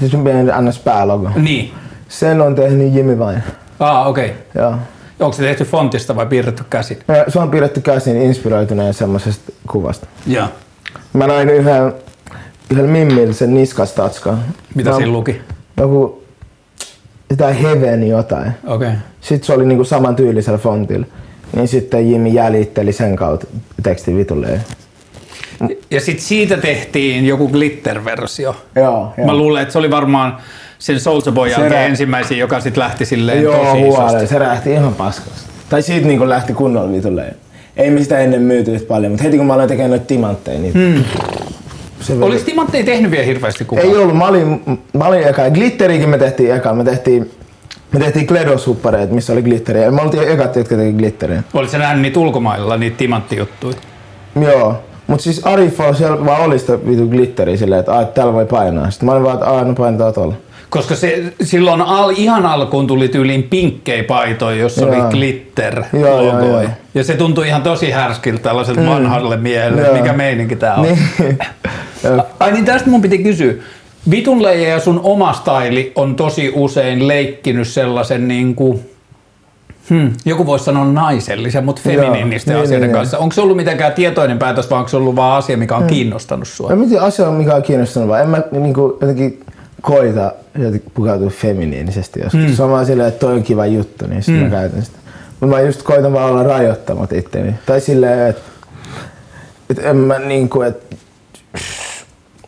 siis on pieni ns. päälogo. niin. Sen on tehnyt Jimmy Vain. Ah, okei. Okay. Joo. Onko se tehty fontista vai piirretty käsin? Se on piirretty käsin inspiroituneen semmoisesta kuvasta. Joo. Mä näin yhden, yhden mimmillä sen niskastatska. Mitä Mä- siinä luki? Joku, jotain Heaven jotain. Okei. Okay. Sitten se oli niinku saman tyylisellä fontilla. Niin sitten Jimmy jäljitteli sen kautta tekstin vitulle. Ja sitten siitä tehtiin joku glitter-versio. Joo, Mä luulen, että se oli varmaan sen Soulja Boy jälkeen rä- ensimmäisiä, joka sitten lähti silleen Joo, tosi huole, isosti. se rähti ihan paskasta. Tai siitä niinku lähti kunnolla vitulle. Ei me sitä ennen myyty yhtä paljon, mutta heti kun mä aloin tekemään noita timantteja, niin hmm. se Oliko Timantteja tehnyt vielä hirveästi kukaan? Ei ollut, mä olin, mä olin eka. Glitteriäkin me tehtiin eka. Me tehtiin, me tehtiin Kledos-huppareita, missä oli glitteriä. Me oltiin ekat, jotka teki glitteriä. Olit sä nähnyt niitä ulkomailla, niitä timanttijuttuja? Joo. Mut siis Arifo siellä vaan oli sitä vitu glitteriä silleen, että, "Aa, että täällä voi painaa. Sitten mä olin vaan, että aah, no painetaan tuolla. Koska se, silloin al, ihan alkuun tuli tyyliin pinkkejä paitoja, jossa Joo. oli glitter Joo, joo, joo. Ja se tuntui ihan tosi härskiltä tällaiselta mm. vanhalle miehelle, Joo. mikä meininki tää on. Niin. Ai niin tästä mun piti kysyä. Vitunleija ja sun oma staili on tosi usein leikkinyt sellaisen niin kuin, hmm, joku voisi sanoa naisellisen, mutta Joo, feminiinisten niin, asioiden niin, kanssa. Onko se ollut mitenkään tietoinen päätös vai onko se ollut vaan asia, mikä on kiinnostanut sua? Mä mietin asia, mikä on kiinnostanut, vaan en mä niinku, jotenkin koita jotenkin pukeutua feminiinisesti joskus. Mm. Se on vaan silleen, että toi on kiva juttu, niin sitten mm. mä käytän sitä. Mutta mä just koitan vaan olla rajoittamatta itteni. Tai silleen, että et en mä niinku, et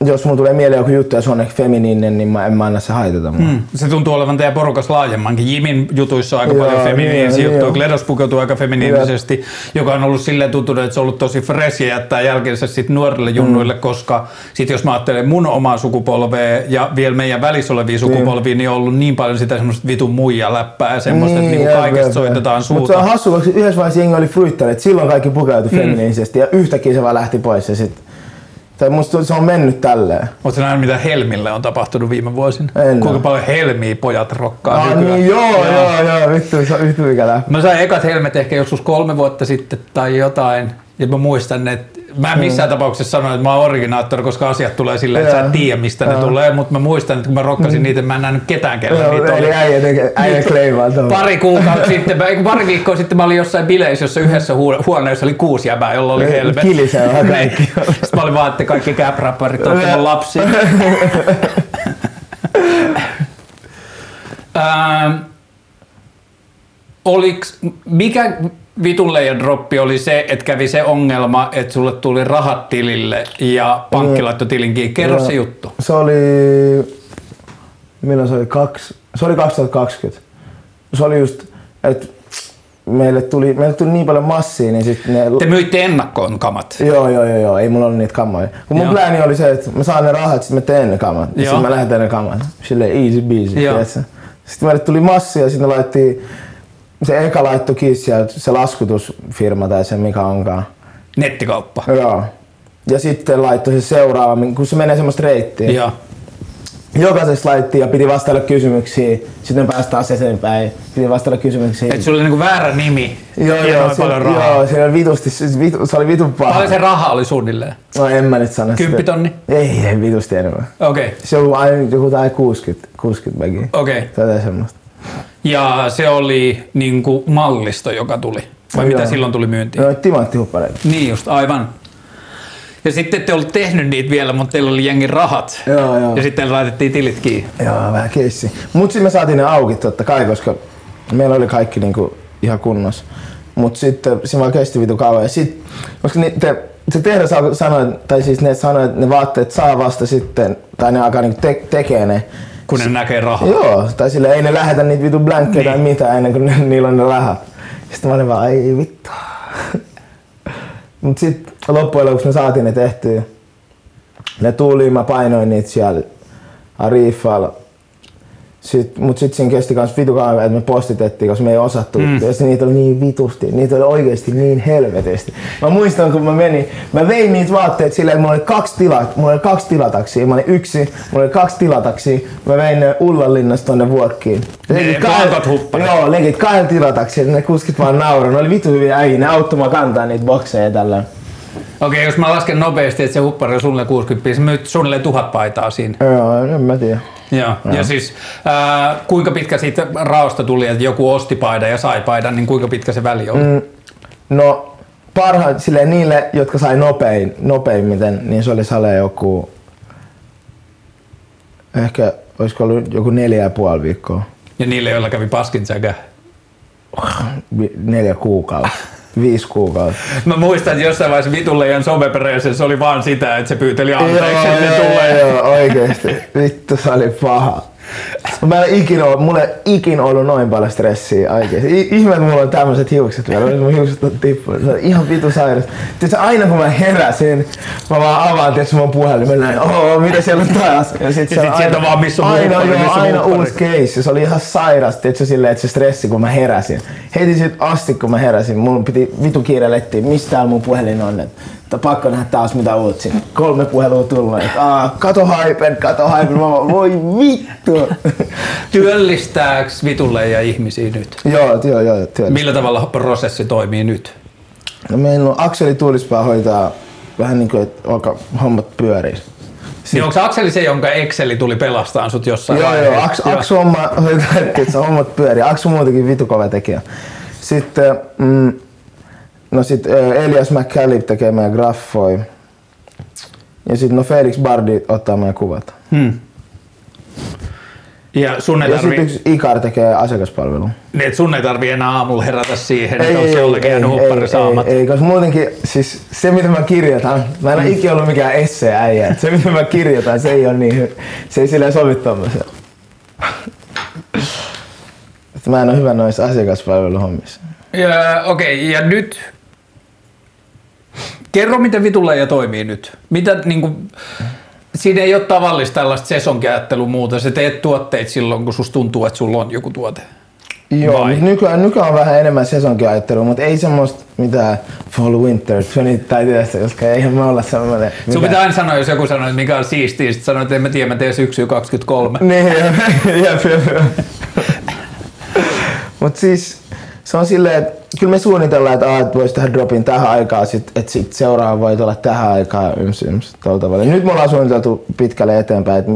jos mun tulee mieleen joku juttu ja se on ehkä feminiininen, niin mä en mä anna se haitata mua. Mm. Se tuntuu olevan teidän porukas laajemmankin. Jimin jutuissa on aika Joo, paljon feminiinisiä joo, juttuja. joo. Gledos pukeutuu aika feminiinisesti, joka on ollut silleen tuntunut, että se on ollut tosi fresh ja jättää jälkeensä sit nuorille junnuille, Mm. koska sit jos mä ajattelen mun omaa sukupolvea ja vielä meidän välissä olevia sukupolvia, niin on ollut niin paljon sitä semmoista vitun muija läppää ja semmoista, että niinku kaikesta jep, soitetaan jep. Mut se suuta. on hassu, koska yhdessä vaiheessa jengi oli että silloin kaikki pukeutui Mm. feminiinisesti ja yhtäkkiä se vaan lähti pois ja sit tai musta se on mennyt tälleen. Oletko nähnyt, mitä Helmille on tapahtunut viime vuosina? En Kuinka oo. paljon Helmiä pojat rokkaa Ah, nykyään? niin, joo, joo, joo, vittu, se on vittu mikä lähtee. Mä sain ekat helmet ehkä joskus kolme vuotta sitten tai jotain. Ja mä muistan, että mä en missään tapauksessa sanoin, että mä oon originaattori, koska asiat tulee silleen, että sä et tiedä mistä ne tulee. Mutta mä muistan, että kun mä rokkasin niitä, mä en nähnyt ketään, Joo, niitä oli. äijä, äijä. Pari kuukautta sitten, pari viikkoa sitten mä olin jossain bileissä, jossa yhdessä huo- huoneessa oli kuusi jäbää, jolla oli helmet. Kilisee vähän kaikki. Sitten mä olin vaan, että kaikki cap-rapparit on mun lapsi. Ähm, oliks, mikä vitun droppi oli se, että kävi se ongelma, että sulle tuli rahat tilille ja pankki laittoi tilin kiinni. Kerro se juttu. Se oli... Milloin se oli? Kaksi, se oli 2020. Se oli just, että meille tuli, meille tuli niin paljon massia, niin sitten ne... Te myitte ennakkoon kamat. Joo, joo, joo, joo, ei mulla ollut niitä kammoja. Kun mun Joo. plääni oli se, että mä saan ne rahat, sitten mä teen ne kamat. Joo. sitten mä lähetän ne kamat. Silleen easy tiedätkö? Sitten meille tuli massia ja sitten ne laittoi, se eka laittoi kiinni sieltä, se laskutusfirma tai se mikä onkaan. Nettikauppa. Joo. Ja sitten laittoi se seuraava, kun se menee semmoista reittiä. Joo. Jokaisessa laittiin ja piti vastailla kysymyksiin. Sitten päästä taas eteenpäin. Piti vastailla kysymyksiin. Et sulla oli niinku väärä nimi Joo, ja joo, noin se, paljon rahaa. joo, se oli vitusti, se, vitu, se oli vitun paha. Paljon se raha oli suunnilleen? No en mä nyt sano. Kymppitonni? Ei, ei vitusti enemmän. Okei. Okay. Se on aina joku tai 60, 60 megiä. Okei. Okay. Jotain semmoista. Ja se oli niinku mallisto, joka tuli. Vai mitä Joo. silloin tuli myyntiin? No timanttihuppareita. Niin just, aivan. Ja sitten ette ollut tehnyt niitä vielä, mutta teillä oli jengin rahat. Joo, joo. Ja sitten laitettiin tilit kiinni. Joo, vähän keissi. Mut sitten me saatiin ne auki totta kai, koska meillä oli kaikki niinku ihan kunnossa. Mut sitten se vaan kesti vitu kauan. Ja sit, koska ni, te, se tehdas sanoa, tai siis ne sanoi, että ne vaatteet saa vasta sitten, tai ne alkaa niinku te, tekee ne. Kun ne näkee rahaa. Joo, tai sille ei ne lähetä niitä vitu blankkeja Niin. tai mitään ennen kuin ne, niillä on ne rahat. Sitten mä olin vaan, ei vittu. Mut sit loppujen lopuksi me saatiin ne tehtyä. Ne tuli, mä painoin niitä siellä Arifalla. Sit, mut sit siinä kesti kans vitu kauan, että me postitettiin, koska me ei osattu. Mm. Ja niitä oli niin vitusti, niitä oli oikeesti niin helvetisti. Mä muistan, kun mä menin, mä vein niitä vaatteet silleen, että mulla oli kaksi, tila, mulla oli kaksi tilataksia. Mä olin yksi, mulla oli kaksi tilataksia. Mä vein ne Ullanlinnasta tonne Vuokkiin. Blankot hupparit. Joo, legit kahden tilataksia, ne kuskit vaan nauraa. Ne oli vitu hyviä äijä, ne auttoi kantaa niitä bokseja tällä. Okei, jos mä lasken nopeasti, että se huppari on suunnilleen 60, se myyt suunnilleen tuhat paitaa siinä. Joo, en mä tiedä. Joo. Ja siis ää, kuinka pitkä siitä raosta tuli, että joku osti paidan ja sai paidan, niin kuinka pitkä se väli oli? Mm. No parhaat silleen niille, jotka sai nopein, nopeimmiten, niin se oli sale joku, ehkä olisiko ollut joku neljä ja puoli viikkoa, Ja niille, joilla kävi paskin säkä. Vi- neljä kuukautta, viisi kuukautta. Mä muistan, että jossain vaiheessa Vitulleijan somepereessä se oli vaan sitä, että se pyyteli anteeksi, että ne tulee. joo, oikeesti. Vittu se oli paha. Mä en ikinä ollut, mulla ei ikinä ollut noin paljon stressiä oikeesti. Ihme, että mulla on tämmöiset hiukset vielä. Mun hiukset on tippunut. Se on ihan vitu sairas. Tiedätkö, aina kun mä heräsin, mä vaan avaan tietysti mun puhelimen näin, oh, mitä siellä on taas? Ja sit, Ja sit sieltä aina, vaan, missä on aina, joo, missä aina uusi case. Se oli ihan sairas, tiedätkö, silleen, että se stressi, kun mä heräsin. Heti sit asti, kun mä heräsin, mun piti vitu kiire lettiin, mistä täällä mun puhelin on. Että että pakko nähdä taas mitä uutisia. Kolme puhelua tullut, että Aa, kato hypen, kato hypen. Mä vaan, voi vittu. Työllistääks Vitulleija ihmisiä nyt? joo, joo, joo, joo. Millä tavalla prosessi toimii nyt? No, meillä on Akseli Tuulispää hoitaa vähän niin kuin, että alkaa hommat pyörii. Niin onko Akseli se, jonka Exceli tuli pelastaan sut jossain Joo, joo, vaiheessa? Aksu, Aksu homma hoitaa, että se hommat pyörii. Aksu on muutenkin vitu kova tekijä. Sitten, mm, no sit äh, Elias McCallip tekee meidän graffoi. Ja sitten no Felix Bardi ottaa meidän kuvat. Hmm. Ja sun ei Ja sitten tarvi, yksi Ikar tekee asiakaspalvelua. niin et sun ei tarvi enää aamulla herätä siihen, että onko jollekin jäänyt huppari saamatta. ei, ei, koska muutenkin, siis se mitä mä kirjoitan, mä en ole ikinä ollut mikään esse-äijä, se mitä mä kirjoitan, se ei ole niin, se ei silleen sovi tommoseen. Mä en ole hyvä noissa asiakaspalveluhommissa. Ja, Okei, ja nyt kerro miten vituleija toimii nyt. Mitä niinku, siinä ei ole tavallista tällaista sesonkiajattelua muuta. Sä teet tuotteita silloin, kun susta tuntuu, että sulla on joku tuote. Joo, Vai? mutta nykyään, nykyään on vähän enemmän sesonkiajattelua, mutta ei semmoista mitään fall winter 20 tai tästä, koska eihän me olla semmoinen. Sun mitä- pitää aina sanoa, jos joku sanoo, että mikä on siistiä, sit sanoo, että en mä tiedä, mä teen syksyä 23. Niin, jep, jep, jep. Mut siis se on silleen, että kyllä me suunnitellaan, että, aah, että voisi tehdä dropin tähän aikaan, sit, että sit seuraava voi tulla tähän aikaan yms, yms, tavalla. Nyt me ollaan suunniteltu pitkälle eteenpäin, että,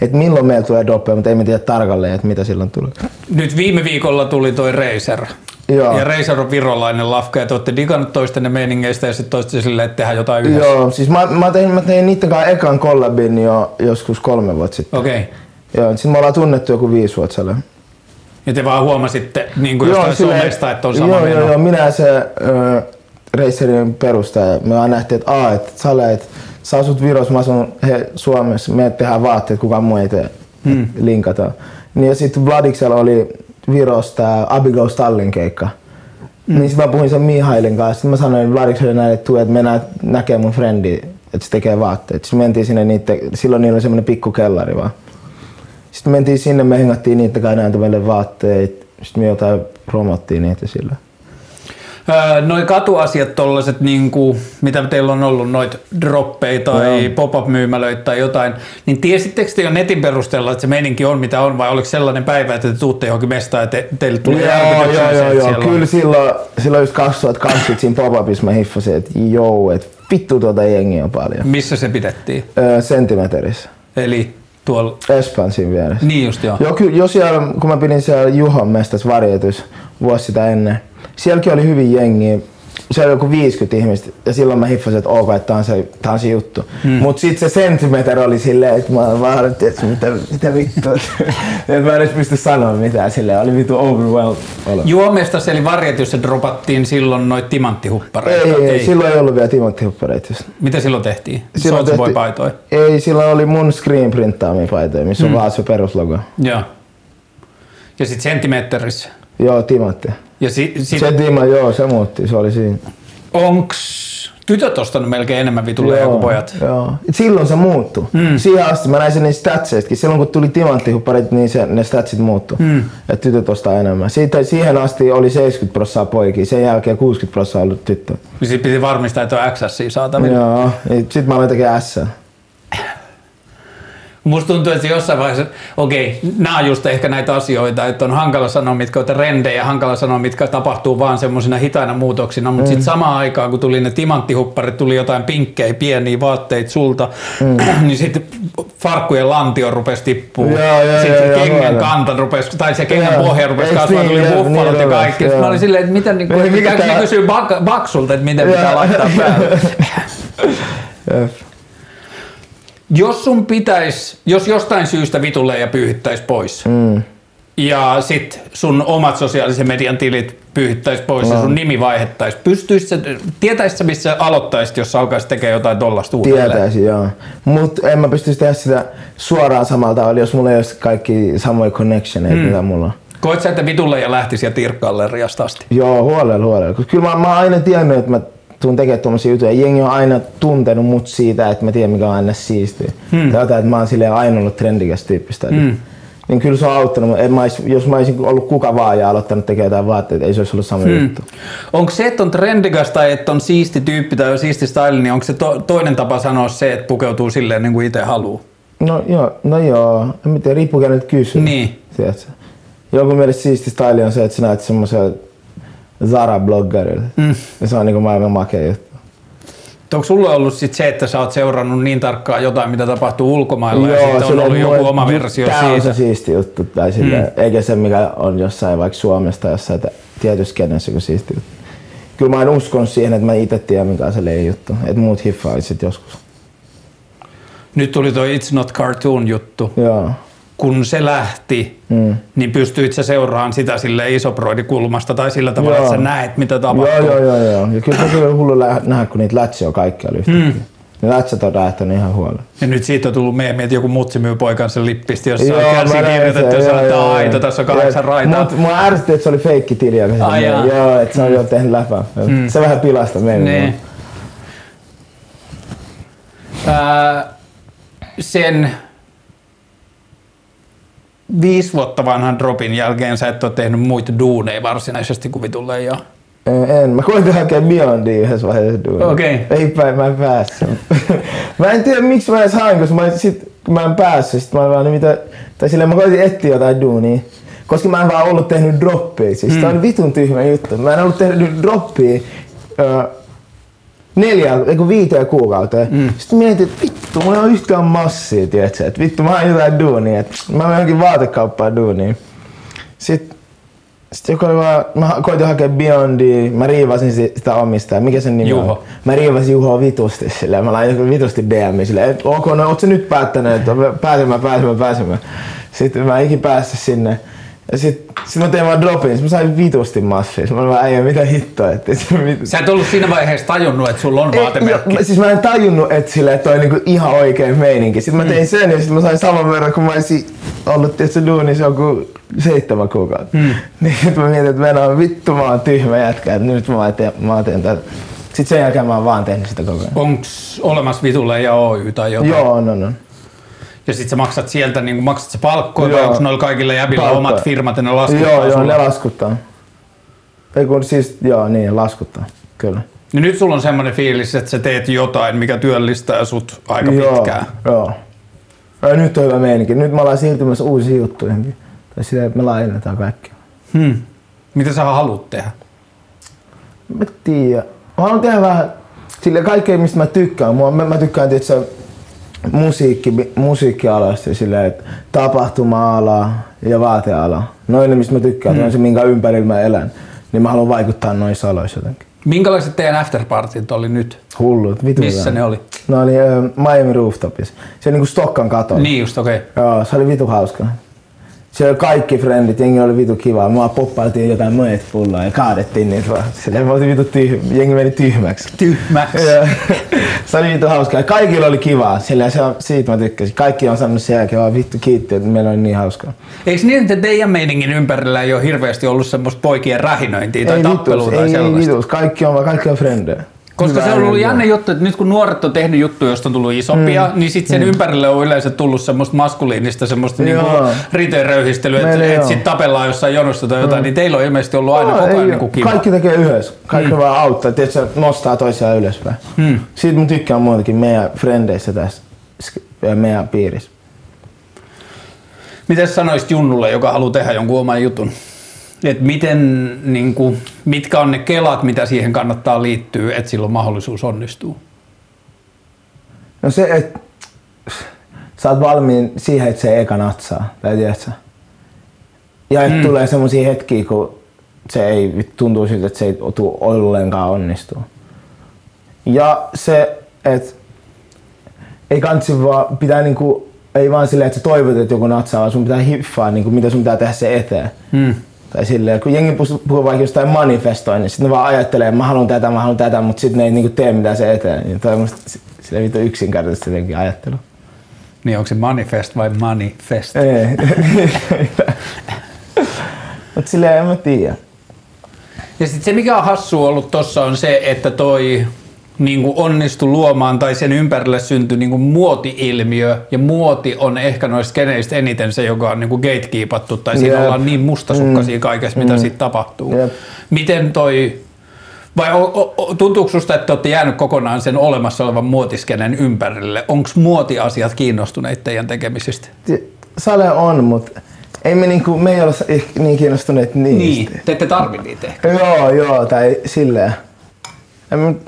että milloin meillä tulee droppeja, mutta ei me tiedä tarkalleen, että mitä silloin tulee. Nyt viime viikolla tuli toi Razer. Joo. Ja Razer on virolainen lafka ja te olette digannut toistenne meiningeistä ja sitten toitte silleen, että tehdään jotain yhdessä. Joo, siis mä, mä, tein, mä tein niitten kanssa ekan collabin jo joskus kolme vuotta sitten. Okei. Okay. Joo, sitten me ollaan tunnettu joku viisi vuotta sellainen. Ja te vaan huomasitte niin kuin jostain silleen- somesta, että on sama joo, meno. joo, joo, minä se äh, Racerin perustaja, me vaan nähtiin, että aa, että Sale, että sä asut Virossa, mä asun he, Suomessa, me tehdään vaatteet, kukaan muu ei tee, hmm. linkata. Niin ja sitten Vladiksella oli Virossa tää Abigail Stallin keikka. Mm. Niin sit mä puhuin sen Mihailin kanssa, sitten mä sanoin Vladikselle näin, että tuu, että mennään näkee mun frendi, että se tekee vaatteet. Sitten mentiin sinne niitte, silloin niillä oli semmonen pikku kellari vaan. Sitten mentiin sinne, me hengattiin niitä kanssa näitä meille vaatteet. Sitten me jotain promottiin niitä sillä. Öö, noi katuasiat tollaset, niinku, mitä teillä on ollut, noit droppeja tai Joo. pop-up-myymälöitä tai jotain, niin tiesittekö te jo netin perusteella, että se meininki on mitä on, vai oliko sellainen päivä, että te tuutte johonkin mestaan ja te, teille tuli Joo, joo, joo, joo. on- Kyllä silloin, silloin just 2020 siinä pop-upissa mä hiffasin, että joo, että vittu tuota jengiä on paljon. Missä se pidettiin? Öö, sentimeterissä. Eli tuolla, Espansin vieressä. niin just joo. Joo, kyllä, jo siellä, kun mä pidin siellä Juhon mestas varjetus vuosi sitä ennen, sielläkin oli hyvin jengiä. Siellä oli joku 50 ihmistä ja silloin mä hiffasin, että ok, että tää on se, tää on se juttu. Hmm. Mut sit se sentimeter oli silleen, että mä olin vaan, että mitä, mitä vittua. että mä en edes pysty sanoa mitään silleen, oli vittu overwhelmed olo. Juomestas eli varjetissa dropattiin silloin noit timanttihuppareita. Ei, ei, silloin ei ollut vielä timanttihuppareita. Mitä silloin tehtiin? Silloin Soulja tehtiin- paitoja. Ei, silloin oli mun screen printtaamia paitoja, missä on vaan se peruslogo. Joo. Ja sitten senttimeterissä. Joo, timantti. Ja si, si, Se Tima, joo, se muutti, se oli siinä. onks tytöt ostanut melkein enemmän vituleja kuin pojat? Joo. Silloin se muuttui. Mm. Siihen asti mä näin sen niistä statseistakin. Silloin kun tuli timanttihupparit, niin se, ne statsit muuttu. Mm. Että tytöt ostaa enemmän. Siitä, siihen asti oli 70 prosenttia poikia, sen jälkeen 60 prosenttia ollut tyttö. Niin sit piti varmistaa, että on XS saatavilla. Joo. Sitten mä aloin tekemään S. Musta tuntuu, että jossain vaiheessa, okei, nämä on just ehkä näitä asioita, että on hankala sanoa, mitkä on trendejä, hankala sanoa, mitkä tapahtuu vaan semmoisina hitaina muutoksina, mutta mm. sitten samaan aikaan, kun tuli ne timanttihupparit, tuli jotain pinkkejä, pieniä vaatteita sulta, mm. niin sitten farkkujen lantio rupesi tippuu. Joo, joo, sitten joo, joo, kengän huolella. kanta rupesi, tai se kengän Joo. pohja rupesi kasvaa, niin, tuli joo, buffalot niin ja rupesi, kaikki. joo. Mä olin silleen, että mitä, niin kuin, Ei, mikä käykö ne kysyä bak- baksulta, että miten pitää Joo. laittaa päälle. Jos sun pitäis, jos jostain syystä vitulle ja pyyhittäis pois, mm. ja sit sun omat sosiaalisen median tilit pyyhittäis pois no. ja sun nimi vaihettais, pystyisit sä, tietäisit sä missä aloittaisit, jos sä alkaisit tekemään jotain tollasta uudelleen? Tietäisin, joo. Mutta en mä pystyisi tehdä sitä suoraan samalta tavalla, jos mulla ei olisi kaikki samoja connectioneita, mm. mitä mulla on. Koet sä, että vitulle ja lähtisi ja tirkkalleriasta asti? Joo, huolella, huolella. Kyllä mä, mä oon aina tiennyt, että mä tuun tekemään tuommoisia juttuja. Jengi on aina tuntenut mut siitä, että mä tiedän mikä on aina siistiä. Hmm. Tai jotain, että mä oon silleen aina ollut trendikäs tyyppistä. Hmm. Niin kyllä se on auttanut. En mä ois, jos mä olisin ollut kuka vaan ja aloittanut tekemään jotain vaatteita, ei se olisi ollut sama hmm. juttu. Onko se, että on trendikas tai että on siisti tyyppi tai on siisti style, niin onko se to, toinen tapa sanoa se, että pukeutuu silleen niin kuin itse haluaa? No joo, no joo. En mä tiedä, riippuu nyt kysyä. Niin. Tiedätkö? Joku mielestä siisti style on se, että sä näet semmoisen Zara-bloggerille. Mm. Ja se on niinku maailman makea juttu. Onko sulla ollut sit se, että sä oot seurannut niin tarkkaan jotain, mitä tapahtuu ulkomailla ja sitten on ollut joku oma versio tää siitä? on se siisti juttu. Tai silleen, mm. Eikä se, mikä on jossain vaikka Suomessa tai jossain tietyssä kenessä joku siisti juttu. Kyllä mä en uskonut siihen, että mä itse tiedän, mikä on se leijuttu. juttu. Että muut hiffaa sit joskus. Nyt tuli toi It's Not Cartoon juttu. Joo. Kun se lähti, mm. niin pystyit sä seuraamaan sitä sille isoproidikulmasta tai sillä tavalla, Joo. että sä näet, mitä tapahtuu. Joo, joo, joo, joo. Ja kyllä se oli hullu nähdä, kun niitä lätsiä on kaikkialla yhtäkkiä. Mm. Ne lätsät on räjähtänyt ihan huolella. Ja nyt siitä on tullut meemi, että joku mutsi myy poikansa lippisti, jossa Joo, on mä kärsi näin kirjoitettu ja sanoo, joo, että joo, aito, joo. tässä on kahdeksan Joo, raitaa. Mut mua ärsytti, että se oli feikki tili. joka meni. jaa. Joo, että se on jo tehnyt läpää. Se vähän pilasta meidän. Niin. Ää, sen viisi vuotta vanhan dropin jälkeen sä et ole tehnyt muita duuneja varsinaisesti kuin vitulle ja En, mä koitin hakea Beyondia yhdessä vaiheessa duunia. Okei. Ei päin, mä en päässyt. mä en tiedä miksi mä edes hain, koska mä, sit, kun mä en päässyt, sit mä vaan, niin mitä, tai silleen mä koitin etsiä jotain duunia. Koska mä en vaan ollut tehnyt droppia, siis mm. tää oli vitun tyhmä juttu. Mä en ollut tehnyt droppia neljä, eiku viiteen kuukauteen. Mm. Sitten mietin, että vittu, mulla ei ole yhtään massia, tiedätkö? Että vittu, mä hain jotain duunia, että mä menen johonkin vaatekauppaan duunia. Sitten sitten joku oli vaan, mä koitin hakea Beyondia, mä riivasin si- sitä omistajaa, mikä sen nimi Juho. on? Mä riivasin Juhoa vitusti silleen, mä laitoin vitusti DM silleen, että ok, no oot sä nyt päättänyt, että pääsemään, pääsemään, pääsemään. Sitten mä ikin päässyt sinne. Ja sit, sit mä tein vaan dropin, sit mä sain vitusti massia. Sit mä olin vaan, ei mitä hittoa, että et, mit- Sä et ollut siinä vaiheessa tajunnut, että sulla on ei, vaatemerkki. ja, siis mä en tajunnut, että sille, että toi niinku ihan oikein meininki. Sitten mä tein sen ja sitten mä sain saman verran, kun mä olisin ollut tietysti duunissa joku seitsemän kuukautta. Mm. Niin sit mä mietin, että mennään vittu mä oon tyhmä jätkä, että nyt mä teen, mä teen tätä. Sitten sen jälkeen mä oon vaan tehnyt sitä koko ajan. Onks olemassa vitulle ja Oy tai jotain? Joo, on, on, on. Ja sit sä maksat sieltä, niin maksat sä palkkoja vai Joo. onko noilla kaikilla jäbillä Palkkoja. omat firmat ja ne laskuttaa Joo, joo, sulle? ne laskuttaa. Ei kun siis, joo, niin, laskuttaa. Kyllä. Niin nyt sulla on semmoinen fiilis, että sä teet jotain, mikä työllistää sut aika joo, pitkään. Joo. Ja nyt on hyvä meininki. Nyt me ollaan siirtymässä uusiin juttuihin. Tai sitä, että me laajennetaan kaikki. Hmm. Mitä sä haluat tehdä? Mä tiedän. Mä haluan tehdä vähän sille kaikkea, mistä mä tykkään. Mua, mä, mä tykkään tietysti musiikki, musiikkialasta, sille, että tapahtuma-ala ja vaateala. Noin ne, mistä mä tykkään, mm. on se, minkä ympärillä mä elän. Niin mä haluan vaikuttaa noissa aloissa jotenkin. Minkälaiset teidän afterpartit oli nyt? Hullut, vitu Missä hyvä. ne oli? Ne oli äh, Miami Rooftopissa. Se niinku Stokkan katolla. Niin just, okei. Okay. Joo, se oli vitu hauska. Siellä oli kaikki frendit, jengi oli vitu kiva. Mua poppailtiin jotain moet pullaa ja kaadettiin niitä vaan. Silleen me oltiin vitu tyhmä, jengi meni tyhmäksi. Tyhmäksi. Se oli vittu hauskaa. Kaikilla oli kivaa, sillä se, siitä mä tykkäsin. Kaikki on sanonut sen jälkeen vaan vittu kiitti, että meillä oli niin hauskaa. Eikö niin, että teidän meiningin ympärillä ei ole hirveästi ollut semmoista poikien rähinöintiä tai tappelua vitus, tai ei, ei sellaista? vitus. Kaikki on vaan, kaikki on frendejä. Koska Hyvä se on ollut jännä juttu, että nyt kun nuoret on tehnyt juttuja, joista on tullut isompia, mm. niin sitten sen mm. ympärille on yleensä tullut semmoista maskuliinista, semmoista niinku Joo. riteeröyhistelyä, että et joo. sit tapellaan jossain jonossa tai jotain, niin teillä on ilmeisesti ollut aina Joo, koko ajan niinku oo. kiva. Kaikki tekee yhdessä. Kaikki mm. vaan auttaa. Tiedätkö, nostaa toisiaan ylöspäin. Mm. Siitä mä tykkään muutenkin meidän frendeissä tässä meidän piirissä. Miten sanoisit Junnulle, joka haluaa tehdä jonkun oman jutun? Et miten, niin kuin, mitkä on ne kelat, mitä siihen kannattaa liittyä, että silloin mahdollisuus onnistuu? No se, että sä oot valmiin siihen, että se eka natsaa. Tai tiedätkö? Ja että mm. tulee semmoisia hetkiä, kun se ei tuntuu siltä, että se ei tule ollenkaan onnistua. Ja se, että ei kansi vaan, pitää niinku, ei vaan silleen, että sä toivot, että joku natsaa, vaan sun pitää hiffaa, niinku, mitä sun pitää tehdä se eteen. Hmm. Tai silleen, kun jengi puhuu vaikka jostain manifestoinnista, sitten ne vaan ajattelee, että mä haluan tätä, mä haluan tätä, mutta sitten ne ei niinku tee mitään se eteen. Niin toi on musta s- silleen vittu yksinkertaisesti jotenkin ajattelu. Niin onko se manifest vai manifest? Ei. Mutta silleen en mä tiedä. Ja sitten se mikä on hassu ollut tossa on se, että toi niin kuin onnistui luomaan tai sen ympärille syntyi niin kuin muoti-ilmiö ja muoti on ehkä noista keneistä eniten se, joka on niin kuin gatekeepattu tai siinä Jep. ollaan niin mustasukkaisia mm. kaikessa, mitä mm. siitä tapahtuu. Jep. Miten toi, vai o, o, tuntuuko susta, että te olette jäänyt kokonaan sen olemassa olevan muotiskenen ympärille? Onko muotiasiat kiinnostuneet teidän tekemisistä? Sale on, mutta ei me, niinku, me ei olla ehkä niin kiinnostuneet niistä. Niin, te ette tarvi niitä ehkä. Joo, joo, tai silleen. En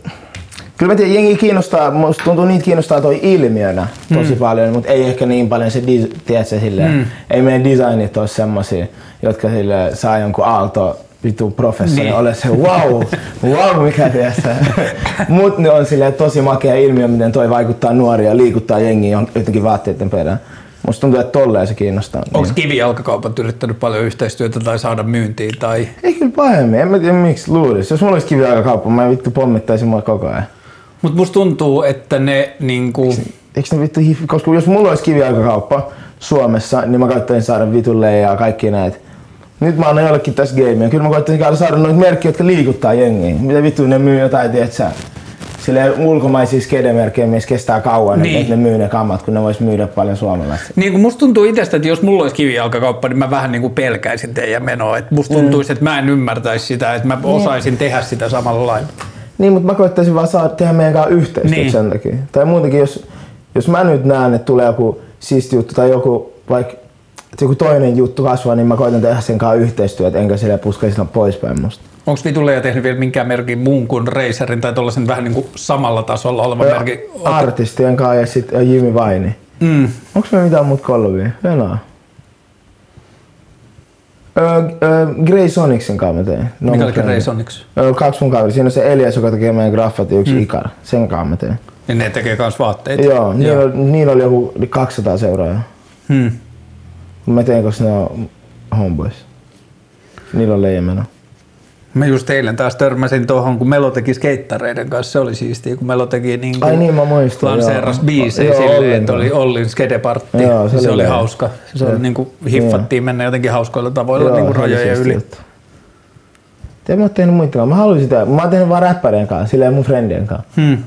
Kyllä mä tiedän, jengi kiinnostaa, musta tuntuu niitä kiinnostaa toi ilmiönä tosi mm. paljon, mutta ei ehkä niin paljon se, tiedätkö, silleen, mm. ei meidän designit ole semmosia, jotka sille saa jonkun aalto vitu professori, Niin. ole se wow, wow mikä tiedätkö. Mut ne on silleen tosi makea ilmiö, miten toi vaikuttaa nuoria ja liikuttaa jengiä jotenkin vaatteiden perään. Musta tuntuu, että tolleen se kiinnostaa. Onko Niin. kivijalkakaupat yrittänyt paljon yhteistyötä tai saada myyntiin? Tai... Ei kyllä pahemmin, en mä tiedä miksi luulisi. Jos mulla olisi kivijalkakauppa, mä vittu pommittaisin mua koko ajan. Mutta musta tuntuu, että ne niinku... Eikö ne vittu hif... Koska jos mulla olisi kivijalkakauppa Suomessa, niin mä koittaisin saada vitulle ja kaikki näitä. Nyt mä annan jollekin tässä gamea. Kyllä mä koittaisin saada noita merkkejä, jotka liikuttaa jengiä. Mitä vittu ne myy jotain, tiedät sä? Silleen ulkomaisia skedemerkkejä, missä kestää kauan, Niin. niin. että ne myy ne kammat, kun ne vois myydä paljon suomalaisia. Niin kuin musta tuntuu itsestä, että jos mulla olisi kivijalkakauppa, niin mä vähän niin kuin pelkäisin teidän menoa. Et musta tuntuisi, että mä en ymmärtäisi sitä, että mä osaisin tehdä sitä samalla lailla. Niin, mutta mä koittaisin vaan saada tehdä meidän kanssa yhteistyötä Niin. sen takia. Tai muutenkin, jos, jos mä nyt näen, että tulee joku siisti juttu tai joku, vaikka että joku toinen juttu kasvaa, niin mä koitan tehdä sen kanssa yhteistyötä, enkä sille puskaisi sitä poispäin musta. Onko Vitulle ja tehnyt vielä minkään merkin muun kuin Racerin tai tuollaisen vähän niin kuin samalla tasolla olevan merkin? Artistien kanssa ja sitten Jimmy Vaini. Mm. Onko me mitään muuta kolvia? Venää. Öö, Grey Sonicsin kanssa mä tein. No, Mikä oli. Ray Sonics? Öö, kaksi mun kaveri. Siinä on se Elias, joka tekee meidän graffat ja yksi mm. Ikar. Sen kanssa mä tein. Ja ne tekee myös vaatteita. Joo, niillä, oli, niillä oli joku 200 seuraajaa. Hmm. Mä tein, koska ne on homeboys. Niillä on leijameno. Mä just eilen taas törmäsin tuohon, kun Melo teki skeittareiden kanssa. Se oli siistiä, kun Melo teki niin kuin Ai niin, mä muistan. lanseeras joo. biisejä Joo, silleen, Ollin että oli. Ollin skedepartti. Joo, se, se oli oli hauska. Se oli Joo. niin kuin hiffattiin mennä jotenkin hauskoilla tavoilla Joo, niin kuin rajojen yli. juttu. En mä oon tehnyt muita. Mä haluaisin sitä. Mä oon tehnyt vaan räppärien kanssa, silleen mun friendien kanssa. Hmm.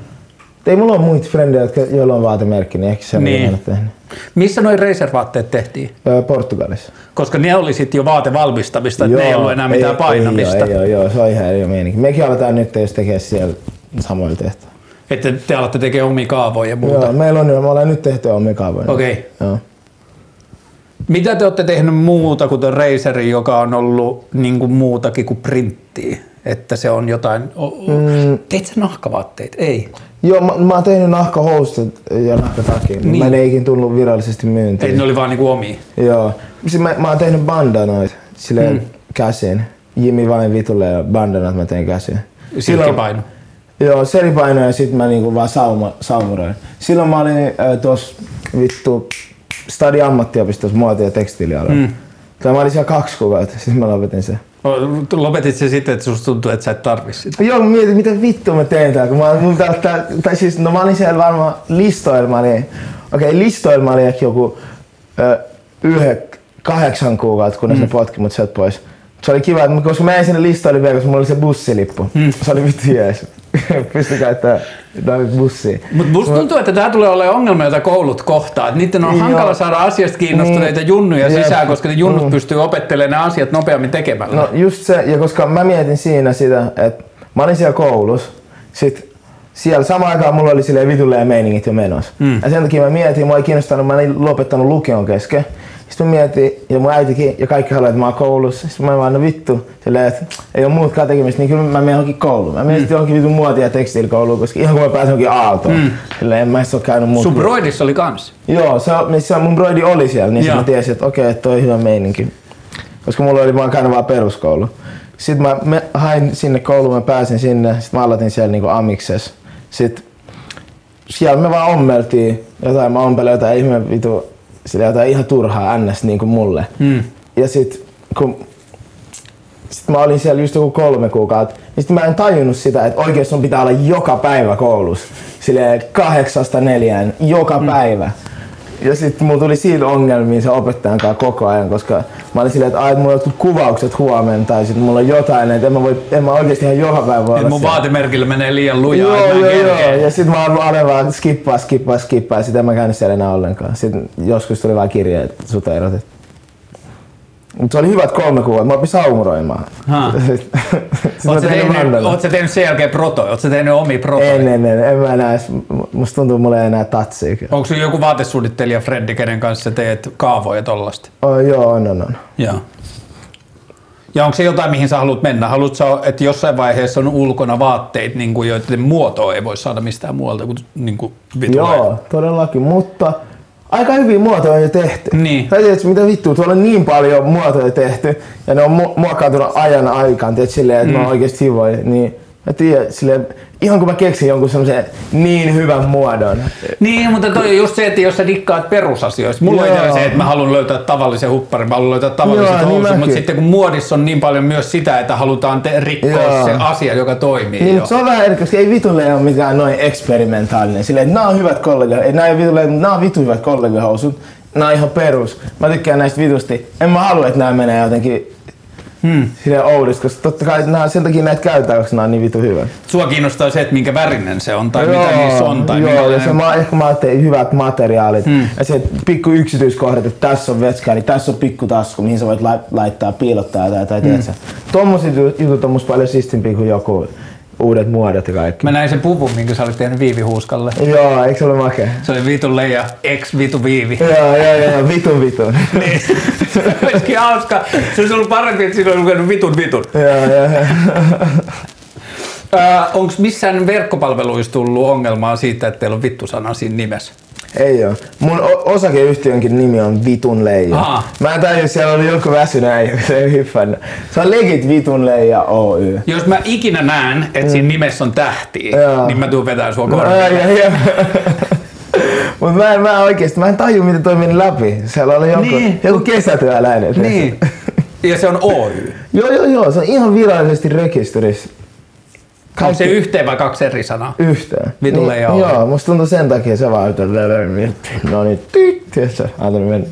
Ei mulla ole muita frendejä, jotka, joilla on vaatemerkki, niin ehkä se Niin. tehnyt. Missä noin Racer-vaatteet tehtiin? Öö, Portugalissa. Koska ne oli sitten jo vaatevalmistamista, että ne ei ollut enää mitään painamista. Ei, ei, ei, joo, se on ihan eri meininki. Mekin aletaan nyt jos tekee siellä samoilla tehtävillä. Että te alatte tekemään omia kaavoja ja muuta. Joo, meillä on jo, me ollaan nyt tehty omia kaavoja. Okei. Joo. Mitä te olette tehnyt muuta kuin Razerin, joka on ollut niin kuin muutakin kuin printtiä? Että se on jotain... O, o, mm. Teit sä nahkavaatteet? Ei. Joo, mä, mä oon tehnyt nahkahousut ja nahkatakin, niin. Niin. mä en ei ikin tullut virallisesti myyntiin. Ei, ne oli vaan niinku omia. Joo. Siis mä, mä oon tehnyt bandanoit silleen Mm. käsin. Jimmy vain vitulle ja bandanat mä tein käsin. Silkkipaino. Joo, seripaino ja sit mä niinku vaan sauma, saumuroin. Silloin mä olin äh, tuossa vittu Stadi ammattiopistossa muoti- ja tekstiilialalla. Mm. Tai mä olin siellä kaksi kuukautta, sitten mä lopetin sen. Lopetit se sitten, että susta tuntuu, että sä et tarvi sitä. Joo, mä mietin, mitä vittua mä teen täällä, kun mä, mun ottaa, tai siis, no mä olin siellä varmaan listoilma, oli, okei, okay, listoilma oli ehkä joku ö, yhden, kahdeksan kuukautta, kunnes mm. ne potki mut sieltä pois. Se oli kiva, koska mä jäin sinne listoille vielä, koska mulla oli se bussilippu. Mm. Se oli vittu jees. Pystyi käyttämään noita bussia. Mutta musta tuntuu, että tämä tulee olemaan ongelma, jota koulut kohtaa. Et niiden on Joo. hankala saada asiasta kiinnostuneita Niin. junnuja Jep. sisään, koska ne junnut Mm. pystyy opettelemaan ne asiat nopeammin tekemällä. No just se, ja koska mä mietin siinä sitä, että mä olin siellä koulussa, sit siellä samaan aikaan mulla oli silleen vitulleen meiningit jo menossa. Mm. Ja sen takia mä mietin, mua ei kiinnostanut, mä olin lopettanut lukion kesken. Sitten mä mietin, ja mun äitikin, ja kaikki haluaa, että mä oon koulussa. Sitten mä vaan, no vittu, silleen, että ei ole muutkaan tekemistä, niin kyllä mä menen johonkin kouluun. Mä menen mm. johonkin vitun muoti- ja tekstiilikouluun, koska ihan kun mä pääsen johonkin aaltoon. Mm. Silleen, en mä edes oo käynyt muuta. Sun broidissa oli kans. Joo, se, missä mun broidi oli siellä, niin mä tiesin, että okei, että toi on hyvä meininki. Koska mulla oli vaan käynyt vaan peruskoulu. Sitten mä me, hain sinne kouluun, mä pääsin sinne, sitten mä aloitin siellä niinku amikses. Sitten siellä me vaan ommeltiin jotain, mä ompelin jotain ihme vitu, sillä jotain ihan turhaa ns niinku mulle. Mm. Ja sit kun sit mä olin siellä just joku kolme kuukautta, niin sit mä en tajunnut sitä, että oikeesti sun pitää olla joka päivä koulussa. Silleen kahdeksasta neljään, joka mm. päivä. Ja sitten mulla tuli siitä ongelmia se opettajan kanssa koko ajan, koska mä olin silleen, että mulla on jotkut kuvaukset huomenna tai sitten mulla on jotain, että en mä, voi, en mä oikeesti ihan joka päivä voi mun siellä. vaatemerkillä menee liian lujaa, Joo, joo, joo. Ja sit mä aloin vaan skippaa, skippaa, skippaa ja sit en mä käynyt siellä enää ollenkaan. Sitten joskus tuli vaan kirje, että sut on erotettu. Mut se oli hyvät kolme kuukautta. Mä opin saumuroimaan. Tein tehnyt, sä tehnyt sen jälkeen protoja? Sä tehnyt omia protoja? En, en, en, en mä enää musta tuntuu, mulla ei enää tatsia. Onko sulla joku vaatesuunnittelija Freddi, kenen kanssa teet kaavoja tollasta? Oh, joo, on, on, on. Joo. Ja onko se jotain, mihin sä haluat mennä? Haluatko sä, että jossain vaiheessa on ulkona vaatteet, niin kuin, joiden muotoa ei voi saada mistään muualta kuin, niin kuin? Joo, todellakin, mutta aika hyviä muotoja on jo tehty. Niin. Tai tiedätkö, mitä vittua, tuolla on niin paljon muotoja tehty ja ne on mu- muokkaantunut ajan aikaan, tiedätkö, silleen, että mm. mä oikeesti hivoja, niin mä tiedän, silleen, ihan kun mä keksin jonkun semmoisen niin hyvän muodon. Niin, mutta toi on just se, että jos sä dikkaat perusasioista. Mulla on Joo. itsellä se, että mä haluan löytää tavallisen hupparin, mä haluan löytää tavalliset Joo, niin mutta sitten kun muodissa on niin paljon myös sitä, että halutaan te- rikkoa Joo. se asia, joka toimii Niin, jo. mutta se on vähän eri, koska ei vitulle ole mikään noin eksperimentaalinen. Silleen, että nämä on hyvät kollega, ei nämä, ei vitulle, nämä on vitu hyvät kollegahousut. Nämä on ihan perus. Mä tykkään näistä vitusti. En mä halua, että nämä menee jotenkin Hmm. silleen oudosti, koska totta kai nämä, sen takia näitä käytetään, koska nämä on niin vitu hyvät. Sua kiinnostaa se, että minkä värinen se on tai mitä niissä on. Tai joo, ja se ma- ehkä mä ajattelin hyvät materiaalit. Hmm. Ja se pikku yksityiskohdat, että tässä on vetskaali, tässä on pikku tasku, mihin sä voit lai- laittaa, piilottaa tai, tai hmm. Tommoset ju- jutut on musta paljon sistimpiä kuin joku uudet muodot ja kaikki. Mä näin sen puvun, minkä sä olit tehnyt Viivi Huuskalle. Joo, eikö se ole makea? Se oli vitun leija, ex vitu Viivi. Joo, joo, joo, vitun vitun. Niin. Olisikin hauska. Se olisi ollut parempi, että siinä olisi lukenut vitun vitun. joo, joo, joo. Onko missään verkkopalveluissa tullut ongelmaa siitä, että teillä on vittu-sana siinä nimessä? Ei oo. Mun osakeyhtiönkin nimi on Vitun Leija. Aha. Mä en tajua, siellä oli joku väsynyt äijä, kun se ei hyppännyt. Se on legit Vitun Leija Oy. Jos mä ikinä näen, että siinä nimessä on Mm. Joo. niin mä tuun vetää sua korville. joo, joo. Mut mä en, mä en oikeesti, mä en taju miten toi meni läpi. Siellä oli joku, Niin. joku kesätyöläinen. Niin. Ja se on Oy. Joo, joo, joo, se on ihan virallisesti rekisterissä. Onko se yhteen vai kaksi eri sanaa? Yhteen. Vitun Leija Oy. Joo, musta tuntuu sen takia se vaan, että no niin, tyt, tiedätkö, antanut mennä.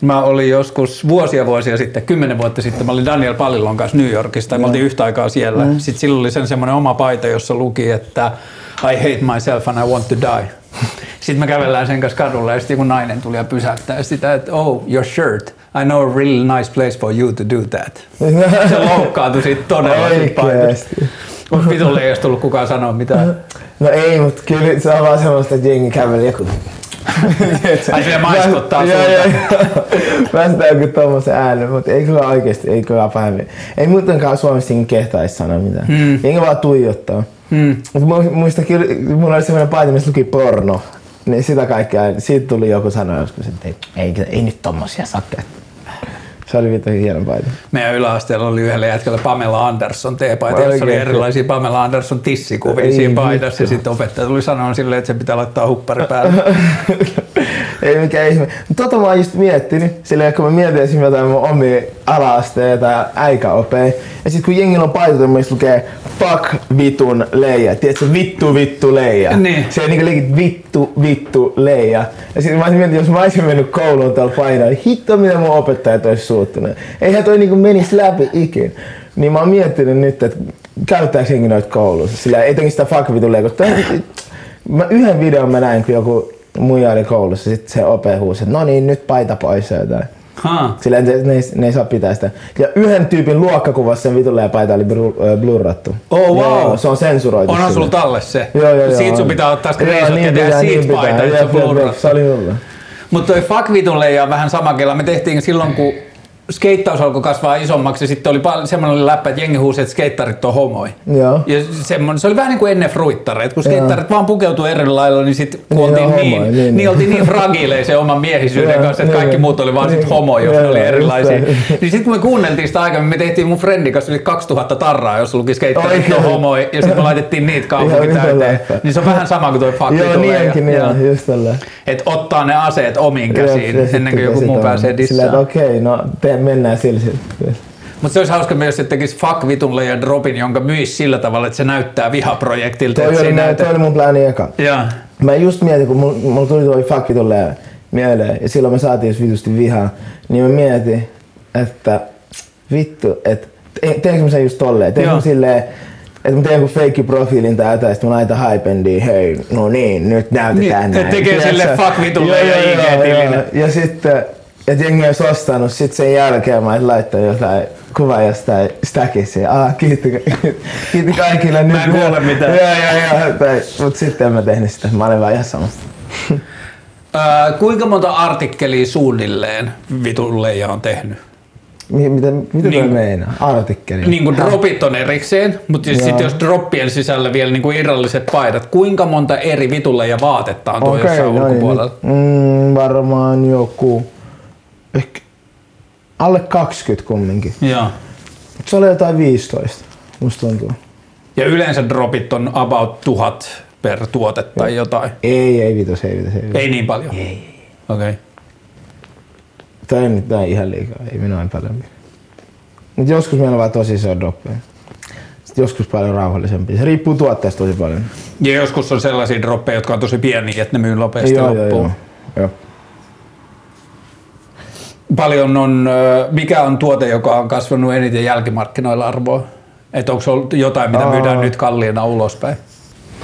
Mä olin joskus vuosia vuosia sitten, kymmenen vuotta sitten, mä olin Daniel Palilon kanssa New Yorkissa, tai me oltiin yhtä aikaa siellä. Mm. Sitten silloin oli sen semmoinen oma paita, jossa luki, että I hate myself and I want to die. Sitten me kävellään sen kanssa kadulla ja sitten joku nainen tuli ja pysäyttää sitä, että oh, your shirt. I know a really nice place for you to do that. Se loukkaantui siitä todella. Oikeesti. Onko vitulle ei olisi tullut kukaan sanoa mitään? No ei, mutta kyllä se on vaan semmoista, että jengi käveli joku. Ai se maiskottaa Joo, joo, joo. Päästään joku tommosen äänen, mutta ei kyllä oikeesti, ei kyllä pahemmin. Ei muutenkaan Suomessa kehtaisi sanoa mitään. Hmm. Jengi vaan tuijottaa. Hmm. Mutta mu- muista kyllä, mulla oli semmoinen paita, missä luki porno. Niin sitä kaikkea, siitä tuli joku sanoa joskus, että ei, ei, ei nyt tommosia saa käyttää. Se oli vittu hieno paita. Meidän yläasteella oli yhdellä jätkällä Pamela Anderson teepaita, jossa oli erilaisia Pamela Anderson tissikuvia siinä paidassa. Ja sitten opettaja tuli sanoa silleen, että se pitää laittaa huppari päälle. ei mikään ihme. Mutta tota mä oon just miettinyt, silleen kun mä mietin esimerkiksi jotain mun omia ala-asteita ja äikäopeja. Ja sit kun jengillä on paita, missä lukee fuck vitun leija. Tiedätkö, vittu vittu leija. Niin. Se on niinku legit vittu vittu leija. Ja sit mä olisin miettinyt, jos mä olisin mennyt kouluun tällä painalla, niin hitto mitä mun opettajat olisi suuttunut. Eihän toi niinku menisi läpi ikin. Niin mä oon miettinyt nyt, että käyttääkö jengi noita koulussa. Sillä etenkin sitä fuck vitun leija, koska Mä yhden videon mä näin, kun joku muija oli koulussa, sit se ope huusi, että no niin, nyt paita pois ja jotain. Ha. Sillä ne, ne, ne, ei saa pitää sitä. Ja yhden tyypin luokkakuvassa sen vitulle ja paita oli blurrattu. Oh, wow. Joo, se on sensuroitu. Onhan sulla talle se. Joo, joo, joo. Siitä sun pitää ottaa screenshot ja tehdä siitä pitää. paita, Jep, se jep, blurrattu. Mutta toi fuck vitulle ja vähän sama kela. Me tehtiin silloin, kun skeittaus alkoi kasvaa isommaksi, ja sitten oli paljon semmoinen läppä, että jengi huusi, että skeittarit on homoi. Joo. Ja semmoinen, se oli vähän niin kuin ennen fruittareita, kun skeittarit vaan pukeutuu eri lailla, niin sitten kun Niin, oltiin niin, homoja, niin, niin, niin, niin. oltiin niin fragiileja sen oman miehisyyden Joo, kanssa, että niin, kaikki niin. muut oli vaan sit Niin. homo, jos Joo, ne oli just erilaisia. Niin sitten kun me kuunneltiin sitä aikaa, me tehtiin mun friendin kanssa yli 2000 tarraa, jos luki skeittarit on homoi, ja sitten me laitettiin niitä kaupunki täyteen. Niin se on vähän sama kuin toi fuck Joo, vitulle ja- niinkin, joo. niin, just tällä. Että ottaa ne aseet omiin käsiin ja ennen kuin joku muu pääsee dissaan. okei, no mennään sillä sitten. Mutta se olisi hauska myös, että tekisi fuck vitulle ja dropin, jonka myisi sillä tavalla, että se näyttää vihaprojektilta. Toi oli, näytä... toi oli mun plääni eka. Joo. Mä just mietin, kun mulla, mulla tuli toi fakki tulee mieleen, ja silloin me saatiin just vitusti vihaa, niin mä mietin, että vittu, että te- teenkö mä sen just tolleen, teenkö mä silleen, että mä teen joku feikki profiilin tai jotain, sit mä laitan hypendiin, hei, no niin, nyt näytetään Niin, näin. tekee sille fuck vitulle ja joo. Ja sitten, että jengi olisi ostanut, sit sen jälkeen mä olisin laittanut jotain kuvaa jostain stackissa. ja Ah, kiitti, kiitti kaikille. Mä en kuule mitään. Joo, joo, joo. Tai, mut sitten en mä tehnyt sitä. Mä olin vaan ihan samasta. Öö, kuinka monta artikkelia suunnilleen vitulle ja on tehnyt? Mi- Mitä, mitä Niin- niin, toi meinaa? Artikkeli? Niin kuin dropit on erikseen, mutta Joo. sitten jos droppien sisällä vielä niin kuin irralliset paidat, kuinka monta eri vitulle ja vaatetta on tuo Okei, jossain no niin, ulkopuolella? Mm, varmaan joku... Ehkä alle 20 kumminkin. Joo. Se oli jotain 15. Musta tuntuu. Ja yleensä dropit on about tuhat per tuote tai jotain. Ei, ei vitos, ei vitos, ei vitos. Ei niin paljon? Ei. Okei. Okay. Tämä ei nyt näin ihan liikaa, ei minä en paljon. Mutta joskus meillä on vaan tosi iso droppeja. Sitten joskus paljon rauhallisempi. Se riippuu tuotteesta tosi paljon. Ja joskus on sellaisia droppeja, jotka on tosi pieniä, että ne myy nopeasti joo, joo, loppuun. joo, joo. Paljon on, mikä on tuote, joka on kasvanut eniten jälkimarkkinoilla arvoa? Että onko ollut jotain, mitä Aa. myydään nyt kalliina ulospäin?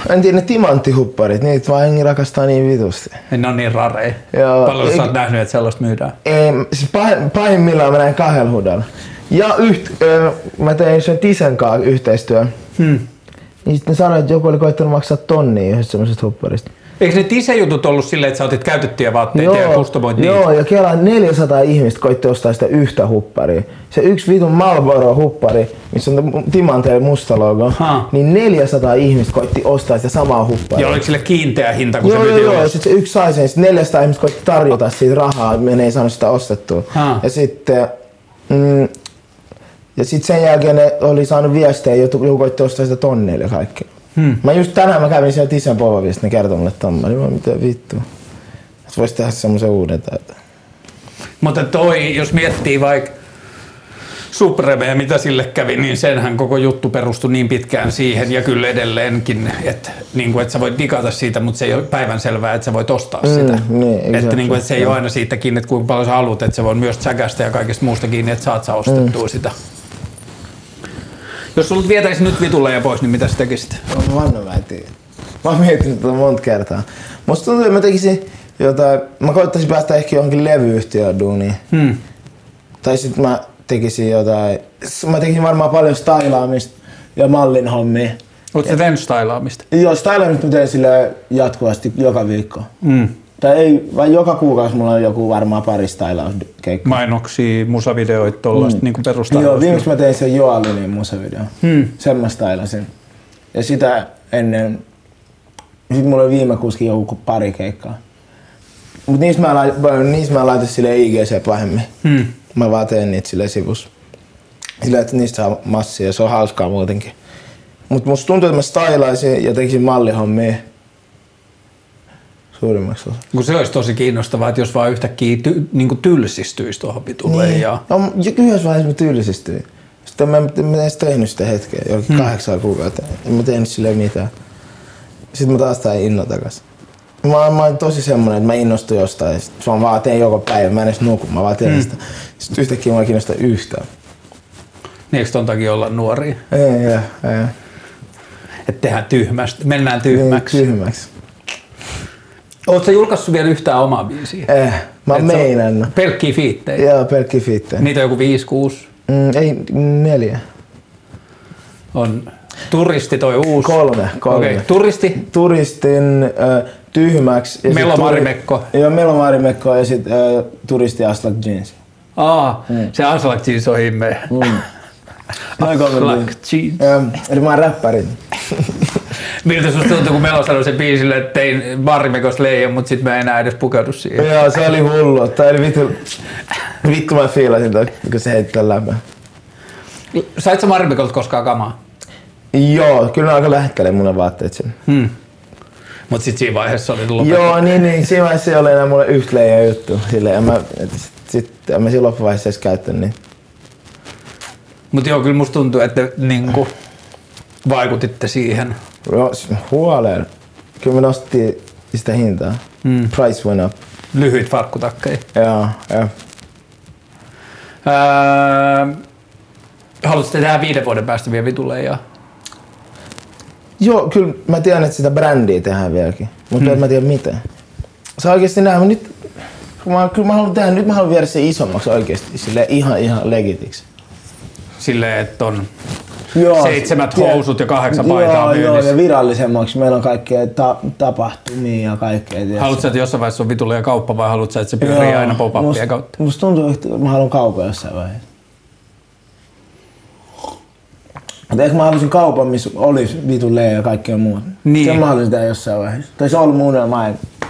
En tiedä, ne timanttihupparit, niitä vaan jengi rakastaa niin vitusti. Ne on niin rareja. Joo, Paljon sä oot nähnyt, että sellaista myydään? Ei, siis pah- pahimmillaan mä näin kahdella hudalla. Ja yht, ö, mä tein sen Tisen kanssa yhteistyön. Hmm. Niin sitten ne sanoi, että joku oli koittanut maksaa tonnia yhdestä semmoisesta hupparista. Eikö ne tisejutut ollut silleen, että sä otit käytettyjä vaatteita ja kustomoit niitä? joo, ja Kela 400 ihmistä koitti ostaa sitä yhtä hupparia. Se yksi vitun Marlboro huppari, missä on timanteen musta logo, Ha. niin 400 ihmistä koitti ostaa sitä samaa hupparia. Ja oliko sille kiinteä hinta, kun Joo, se joo, joo, ja ulos? sitten se yksi sai sen, sit 400 ihmistä koitti tarjota siitä rahaa, me ei saanut sitä ostettua. Ha. Ja sitten, mm, ja sitten sen jälkeen ne oli saanut viestejä, joku koitti ostaa sitä tonneilla ja kaikkea. Hmm. Mä just tänään mä kävin siellä Tisen povavista, ne kertoi mulle tommoinen, mä mitä vittu. Et vois tehdä semmoisen uuden täältä. Mutta toi, jos miettii vaikka Supremeä, mitä sille kävi, niin senhän koko juttu perustui niin pitkään siihen ja kyllä edelleenkin, että, niin kuin, että sä voit digata siitä, mutta se ei ole päivänselvää, että sä voit ostaa Mm, sitä. niin, että, exactly. niin kuin, että se ei ole aina siitä kiinni, että kuinka paljon sä haluat, että se voi myös säkästä ja kaikesta muusta kiinni, että saat sä ostettua Mm. sitä. Jos sulla vietäisi nyt vitulleja pois, niin mitä sä tekisit? No, Vanno mä en tiedä. Mä oon miettinyt tätä monta kertaa. Musta tuntuu, että mä tekisin jotain, mä koittaisin päästä ehkä johonkin levyyhtiöön duuniin. Hmm. Tai sitten mä tekisin jotain, mä tekisin varmaan paljon stylaamista ja mallin hommia. Oletko sä tehnyt stylaamista? Joo, stylaamista mä teen sillä jatkuvasti joka viikko. Mm. Tai ei, vai joka kuukausi mulla on joku varmaan pari stylauskeikkaa. Mainoksia, musavideoita, tollaista mm. niin perustaa. Joo, viimeksi mä tein sen Joalinin musavideo. Hmm. Sen mä stylasin. Ja sitä ennen, sit mulla oli viime kuuskin joku pari keikkaa. Mut niistä mä, lait, niistä mä laitan sille IGC pahemmin. Hmm. Mä vaan teen niitä sille sivus. Sillä, että niistä saa massia ja se on hauskaa muutenkin. Mut musta tuntuu, että mä stylaisin ja tekisin mallihommia. Suurimmaksi osa. Kun se olisi tosi kiinnostavaa, että jos vaan yhtäkkiä ty, niin tylsistyisi tuohon vitulle Niin. ja No, ja yhdessä vaiheessa mä tylsistyin. Sitten mä, mä en edes tehnyt sitä hetkeä, jokin hmm. kahdeksan kuukautta. En mä tehnyt silleen mitään. Sitten mä taas tain inno takas. Mä, mä oon tosi semmonen, että mä innostun jostain. Ja sit mä vaan teen joka päivä. Mä en edes nuku, mä vaan teen hmm. sitä. Sitten yhtäkkiä mä en kiinnosta yhtään. niin eikö ton takia olla nuoria? Ei, ei, ei. Että tehdään tyhmästi, mennään Niin, tyhmäksi. Oletko julkaissut vielä yhtään omaa biisiä? Eh, mä oon meinannut. Pelkkiä fiittejä. Joo, pelkki fiittejä. Niitä on joku 5 6 Mm, ei, neljä. On turisti toi uusi. Kolme, kolme. Okei, turisti. turistin äh, tyhmäksi. Melomarimekko. turi- Joo, Melomarimekko ja sitten äh, turisti Aslak Jeans. Aa, se Aslak Jeans on himmeä. Mm. Aslak. Jeans. Ähm, eli mä oon räppäri. Miltä susta tuntuu, kun Melo sanoi sen biisille, että tein Marimekos leijon, mutta sit mä en enää edes pukeudu siihen. Joo, se oli hullu. Tää oli vittu, vittu mä fiilasin toi, kun se heitti tän lämpö. Sait sä Marimekolta koskaan kamaa? Joo, kyllä aika lähettelee mun ne vaatteet sen. Hmm. Mut sit siinä vaiheessa oli lopettu. Joo, niin, niin. Siinä vaiheessa ei ole enää mulle yhtä leijä juttu. Silleen, en mä, et sit, sit, en mä siinä loppuvaiheessa edes käyttänyt niin. Mut joo, kyllä musta tuntuu, että niinku vaikutitte siihen. Huoleen. Kyllä me nostettiin sitä hintaa. Mm. Price went up. Lyhyit farkkutakkeja. Joo, joo. Öö, haluatko te tehdä viiden vuoden päästä vielä vitulle ja Joo, kyllä mä tiedän, että sitä brändiä tehdään vieläkin, mutta en mä tiedä miten. Se oikeesti näin, nyt, kun mä, kyllä mä haluan tehdä, nyt mä haluan viedä se isommaksi oikeesti, sille ihan ihan legitiksi. silleen, että on Joo, Seitsemät tie- housut ja kahdeksan paitaa joo, joo, myynnissä. ja virallisemmaksi. Meillä on kaikkea ta- tapahtumia ja kaikkea. tiedätkö? Haluatko, että jossain vaiheessa on vitulle ja kauppa vai haluatko, että se pyörii Joo, aina pop-upia musta- kautta? Musta tuntuu, että mä haluan kaupan jossain vaiheessa. Mutta ehkä mä haluaisin kaupan, missä olisi vitun leija ja kaikkea muuta. Niin. Sen mä haluaisin tehdä jossain vaiheessa. Tai se on ollut mun unelma.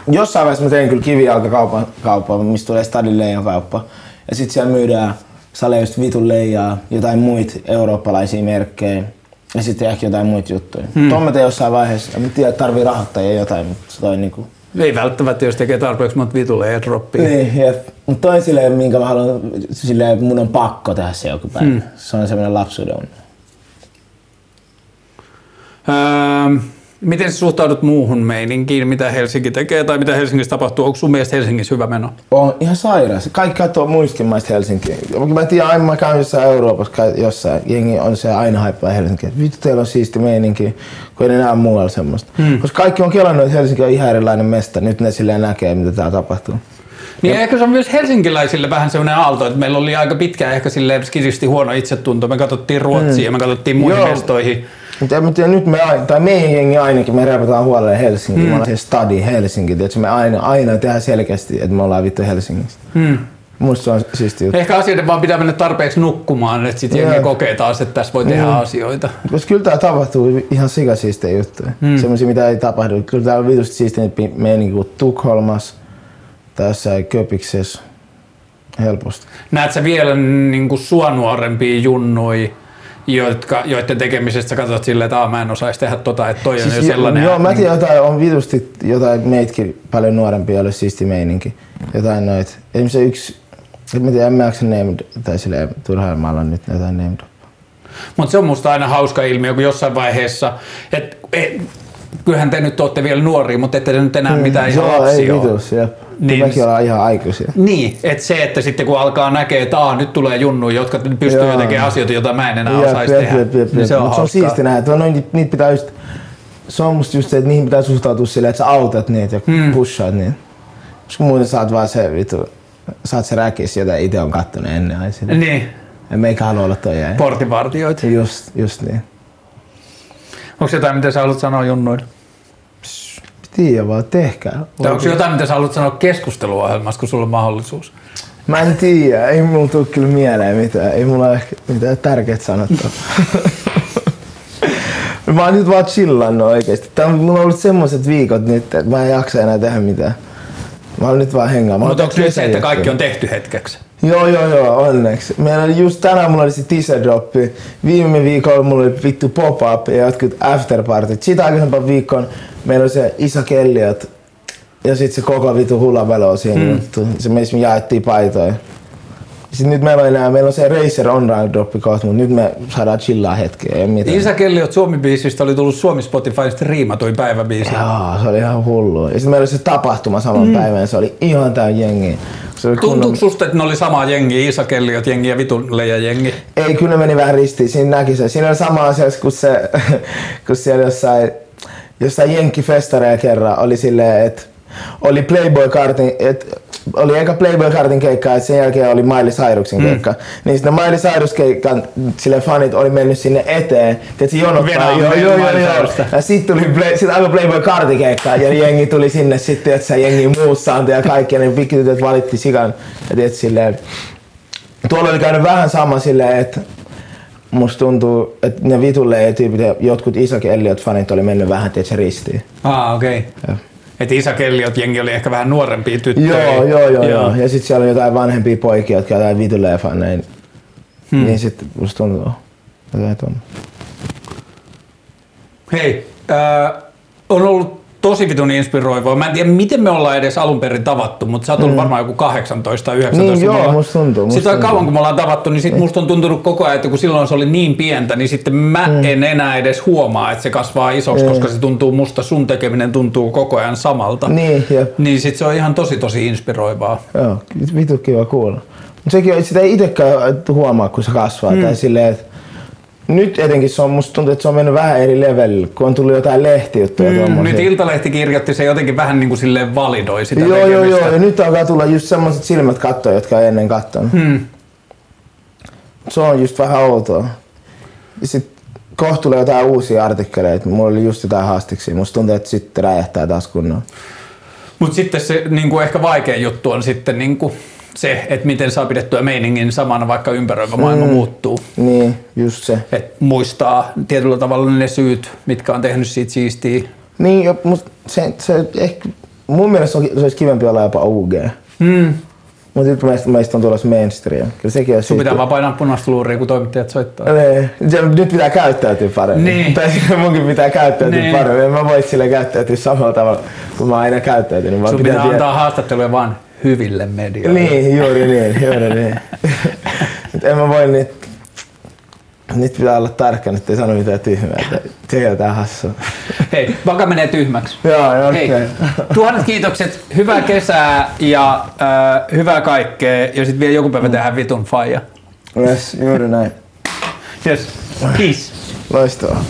Jossain vaiheessa mä tein kyllä kivijalkakaupan, kaupan, mistä tulee stadin leijan kauppa. Ja sit siellä myydään sale just vitun leijaa, jotain muita eurooppalaisia merkkejä. Ja sitten ehkä jotain muita juttuja. Hmm. Tuon mä teen jossain vaiheessa. Tiedän, että tarvii rahoittajia jotain, mutta se toi niinku... Ei välttämättä, jos tekee tarpeeksi monta vitulle airdroppia. Niin, jep. Mutta toi silleen, minkä mä haluan, silleen, mun on pakko tehdä se joku päivä. Hmm. Se on semmoinen lapsuuden onni. Öö, miten sä suhtaudut muuhun meininkiin, mitä Helsinki tekee tai mitä Helsingissä tapahtuu? Onko sun mielestä Helsingissä hyvä meno? On ihan sairas. Kaikki katsoo muistakin maista Helsinkiä. Mä tiedän, aina mä käyn jossain Euroopassa jossain. Jengi on se aina haippaa Helsinkiä. Vittu, teillä on siisti meininki, kun ei enää muualla semmoista. Hmm. Koska kaikki on kelannut, että Helsinki on ihan erilainen mesta. Nyt ne silleen näkee, mitä täällä tapahtuu. Niin ehkä se on myös helsinkiläisille vähän sellainen aalto, että meillä oli aika pitkään ehkä silleen skidisti huono itsetunto. Me katsottiin Ruotsia ja me katsottiin muihin Joo. mestoihin. Mutta tiedä, nyt me, ai- tai meidän jengi ainakin, me repataan huolelle Helsinki. Mm. Me ollaan se stadi Helsinki. Että me aina, aina tehdään selkeästi, että me ollaan vittu Helsingissä. Hmm. Musta se on siisti juttu. Ehkä asioiden vaan pitää mennä tarpeeksi nukkumaan, että sitten jengi kokee taas, että tässä voi tehdä Mm. asioita. Koska kyllä tää tapahtuu ihan sikasiistejä juttuja. Mm. Semmoisia, mitä ei tapahdu. Kyllä täällä on vitusti siistejä meininki kuin Tukholmas tai jossain Köpiksessä. Helposti. Näet sä vielä niin kuin sua nuorempia junnui, jotka, joiden tekemisestä katsot silleen, että mä en osaisi tehdä tota, että toi on jo sellainen. Joo, mä tiedän jotain, on vitusti jotain meitkin paljon nuorempia, joille siisti meininki. Jotain noit. Esimerkiksi se yksi, en mä tiedä, en mä jaksa name, tai silleen turhaan mä nyt jotain name Mutta se on musta aina hauska ilmiö, kun jossain vaiheessa, että et, kyllähän te nyt olette vielä nuoria, mutta ette te nyt enää mitään ihan Mm. Joo, ei lapsia ole. vitus, jep. Niin. Niin. Mekin ollaan ihan aikuisia. Niin, että se, että sitten kun alkaa näkee, että Aa, nyt tulee junnu, jotka pystyy Joo. jo tekemään asioita, joita mä en enää Jep, osaisi jep, tehdä, jep, jep, niin jep. se on Mut se on siisti nähdä, että no, niitä, niitä pitää just, se on musta just se, että niihin pitää suhtautua silleen, että sä autat niitä ja hmm. pushaat niitä. Koska muuten sä oot vaan se vitu, sä oot se räkis, jota itse on kattonut ennen ai silleen. Niin, Ja meikä halua olla toi jäi. portinvartijoita. Just, just niin. Onko jotain, mitä sä haluat sanoa junnuille? Tiedä vaan, tehkää. Tai onko jotain, mitä sä haluat sanoa keskusteluohjelmassa, kun sulla on mahdollisuus? Mä en tiedä, ei mulla tuu kyllä mieleen mitään. Ei mulla ole ehkä mitään tärkeät sanottavaa. mä oon nyt vaan chillannut oikeesti. Tää on, mulla on ollut semmoset viikot nyt, että mä en jaksa enää tehdä mitään. Mä oon nyt vaan hengaa. Mutta onko nyt se, että kaikki on tehty hetkeksi? Joo, joo, joo, onneksi. Meillä oli just tänään mulla oli se teaser droppi. Viime viikolla mulla oli vittu pop-up ja jotkut afterpartit. Sitä aikaisempana viikkoon meillä oli se Isa Kelliot ja sitten se koko vittu hullavelo siinä hmm. juttu. Se meissä me jaettiin paitoja. Sitten nyt meillä on enää, meillä on se Racer online droppi kohta, mutta nyt me saadaan chillaa hetkeä. Ei mitään. Isä Kelliot Suomi-biisistä oli tullut Suomi Spotifysta riimatuin päiväbiisi. Joo, se oli ihan hullu. Ja sitten meillä oli se tapahtuma saman mm. päivän, se oli ihan täynnä jengiä. Se Tuntuuko susta, että ne oli sama jengi, Isa Kelliot jengi ja Vitun Leija jengi? Ei, kyllä ne meni vähän ristiin. Siinä näki se. Siinä oli sama asia kuin se, kun siellä jossain, jossain jenkkifestareilla kerran oli silleen, että oli Playboy-kartin, että oli eka Playboy-kartin keikka ja sen jälkeen oli Miley Cyrusin keikka. Mm. Niin sitten Miley Cyrus keikan sille fanit oli mennyt sinne eteen. Tiedätkö, jonottaa. Joo, joo, joo, joo. Ja sitten tuli play, sit alkoi Playboy kartin keikka ja jengi tuli sinne sitten, että se jengi muussaanti ja kaikki. Ja ne pikkutytöt valitti sikan. Ja tiedätkö, silleen, Tuolla oli käynyt vähän sama silleen, että musta tuntuu, että ne vitulle tyypit jotkut Isaac Elliot fanit oli mennyt vähän tietysti ristiin. Ah, okei. Okay. Että Isa Kelliot jengi oli ehkä vähän nuorempia tyttöjä. Joo, joo, joo, joo. Ja sitten siellä on jotain vanhempia poikia, jotka jotain vitulle faneja. Hmm. Niin sitten musta tuntuu jotain tuonne. Hei, äh, on ollut tosi vitun inspiroivaa. Mä en tiedä, miten me ollaan edes alun perin tavattu, mutta sä oot ollut varmaan joku 18 tai 19. Niin, joo, ollaan- musta tuntuu, musta Sitten tuntuu. kauan kun me ollaan tavattu, niin sit musta on tuntunut koko ajan, että kun silloin se oli niin pientä, niin sitten mä Mm. en enää edes huomaa, että se kasvaa isoksi, koska se tuntuu musta, sun tekeminen tuntuu koko ajan samalta. Niin, jep. Niin sit se on ihan tosi tosi inspiroivaa. Joo, vitu kiva kuulla. Mutta sekin on, että sitä ei itsekään huomaa, kun se kasvaa. Hmm. Tai silleen, että nyt etenkin se on, musta tuntuu, että se on mennyt vähän eri levelille, kun on tullut jotain lehtijuttuja mm, nyt Iltalehti kirjoitti se jotenkin vähän niin kuin silleen validoi sitä Joo, joo, tekemistä. joo. Ja nyt alkaa tulla just semmoiset silmät kattoa, jotka ei ennen kattonut. Hmm. Se on just vähän outoa. Ja sit kohta tulee jotain uusia artikkeleita. Mulla oli just jotain haastiksia. Musta tuntuu, että sitten räjähtää taas kunnolla. Mutta sitten se niin kuin ehkä vaikein juttu on sitten niin kuin se, että miten saa pidettyä meiningin samana, vaikka ympäröivä maailma muuttuu. Niin, just se. Et muistaa tietyllä tavalla ne syyt, mitkä on tehnyt siitä siistiä. Niin, jo, se, se ehkä, mun mielestä se olisi- kivempi olla jopa UG. Mm. Mutta nyt meistä, meistä on tulossa mainstream. Kyllä sekin on Sun pitää vaan painaa punaista luuria, kun toimittajat soittaa. Se- Nyt pitää käyttäytyä paremmin. Niin. Tai munkin pitää käyttäytyä Niin. paremmin. En mä voi sille käyttäytyä samalla tavalla, kun mä oon aina käyttäytynyt. Sun pitää tiedä- antaa haastatteluja vaan hyville medioille. Niin, juuri niin, juuri niin. Mut en mä voi nyt, nyt pitää olla tarkka, nyt ei sano mitään tyhmää, jotain hassua. Hei, vaka menee tyhmäksi. Joo, joo, Hei, tuhannet kiitokset, hyvää kesää ja äh, hyvää kaikkea ja sitten vielä joku päivä tehdään vitun faija. Yes, juuri näin. Yes, peace. Loistavaa.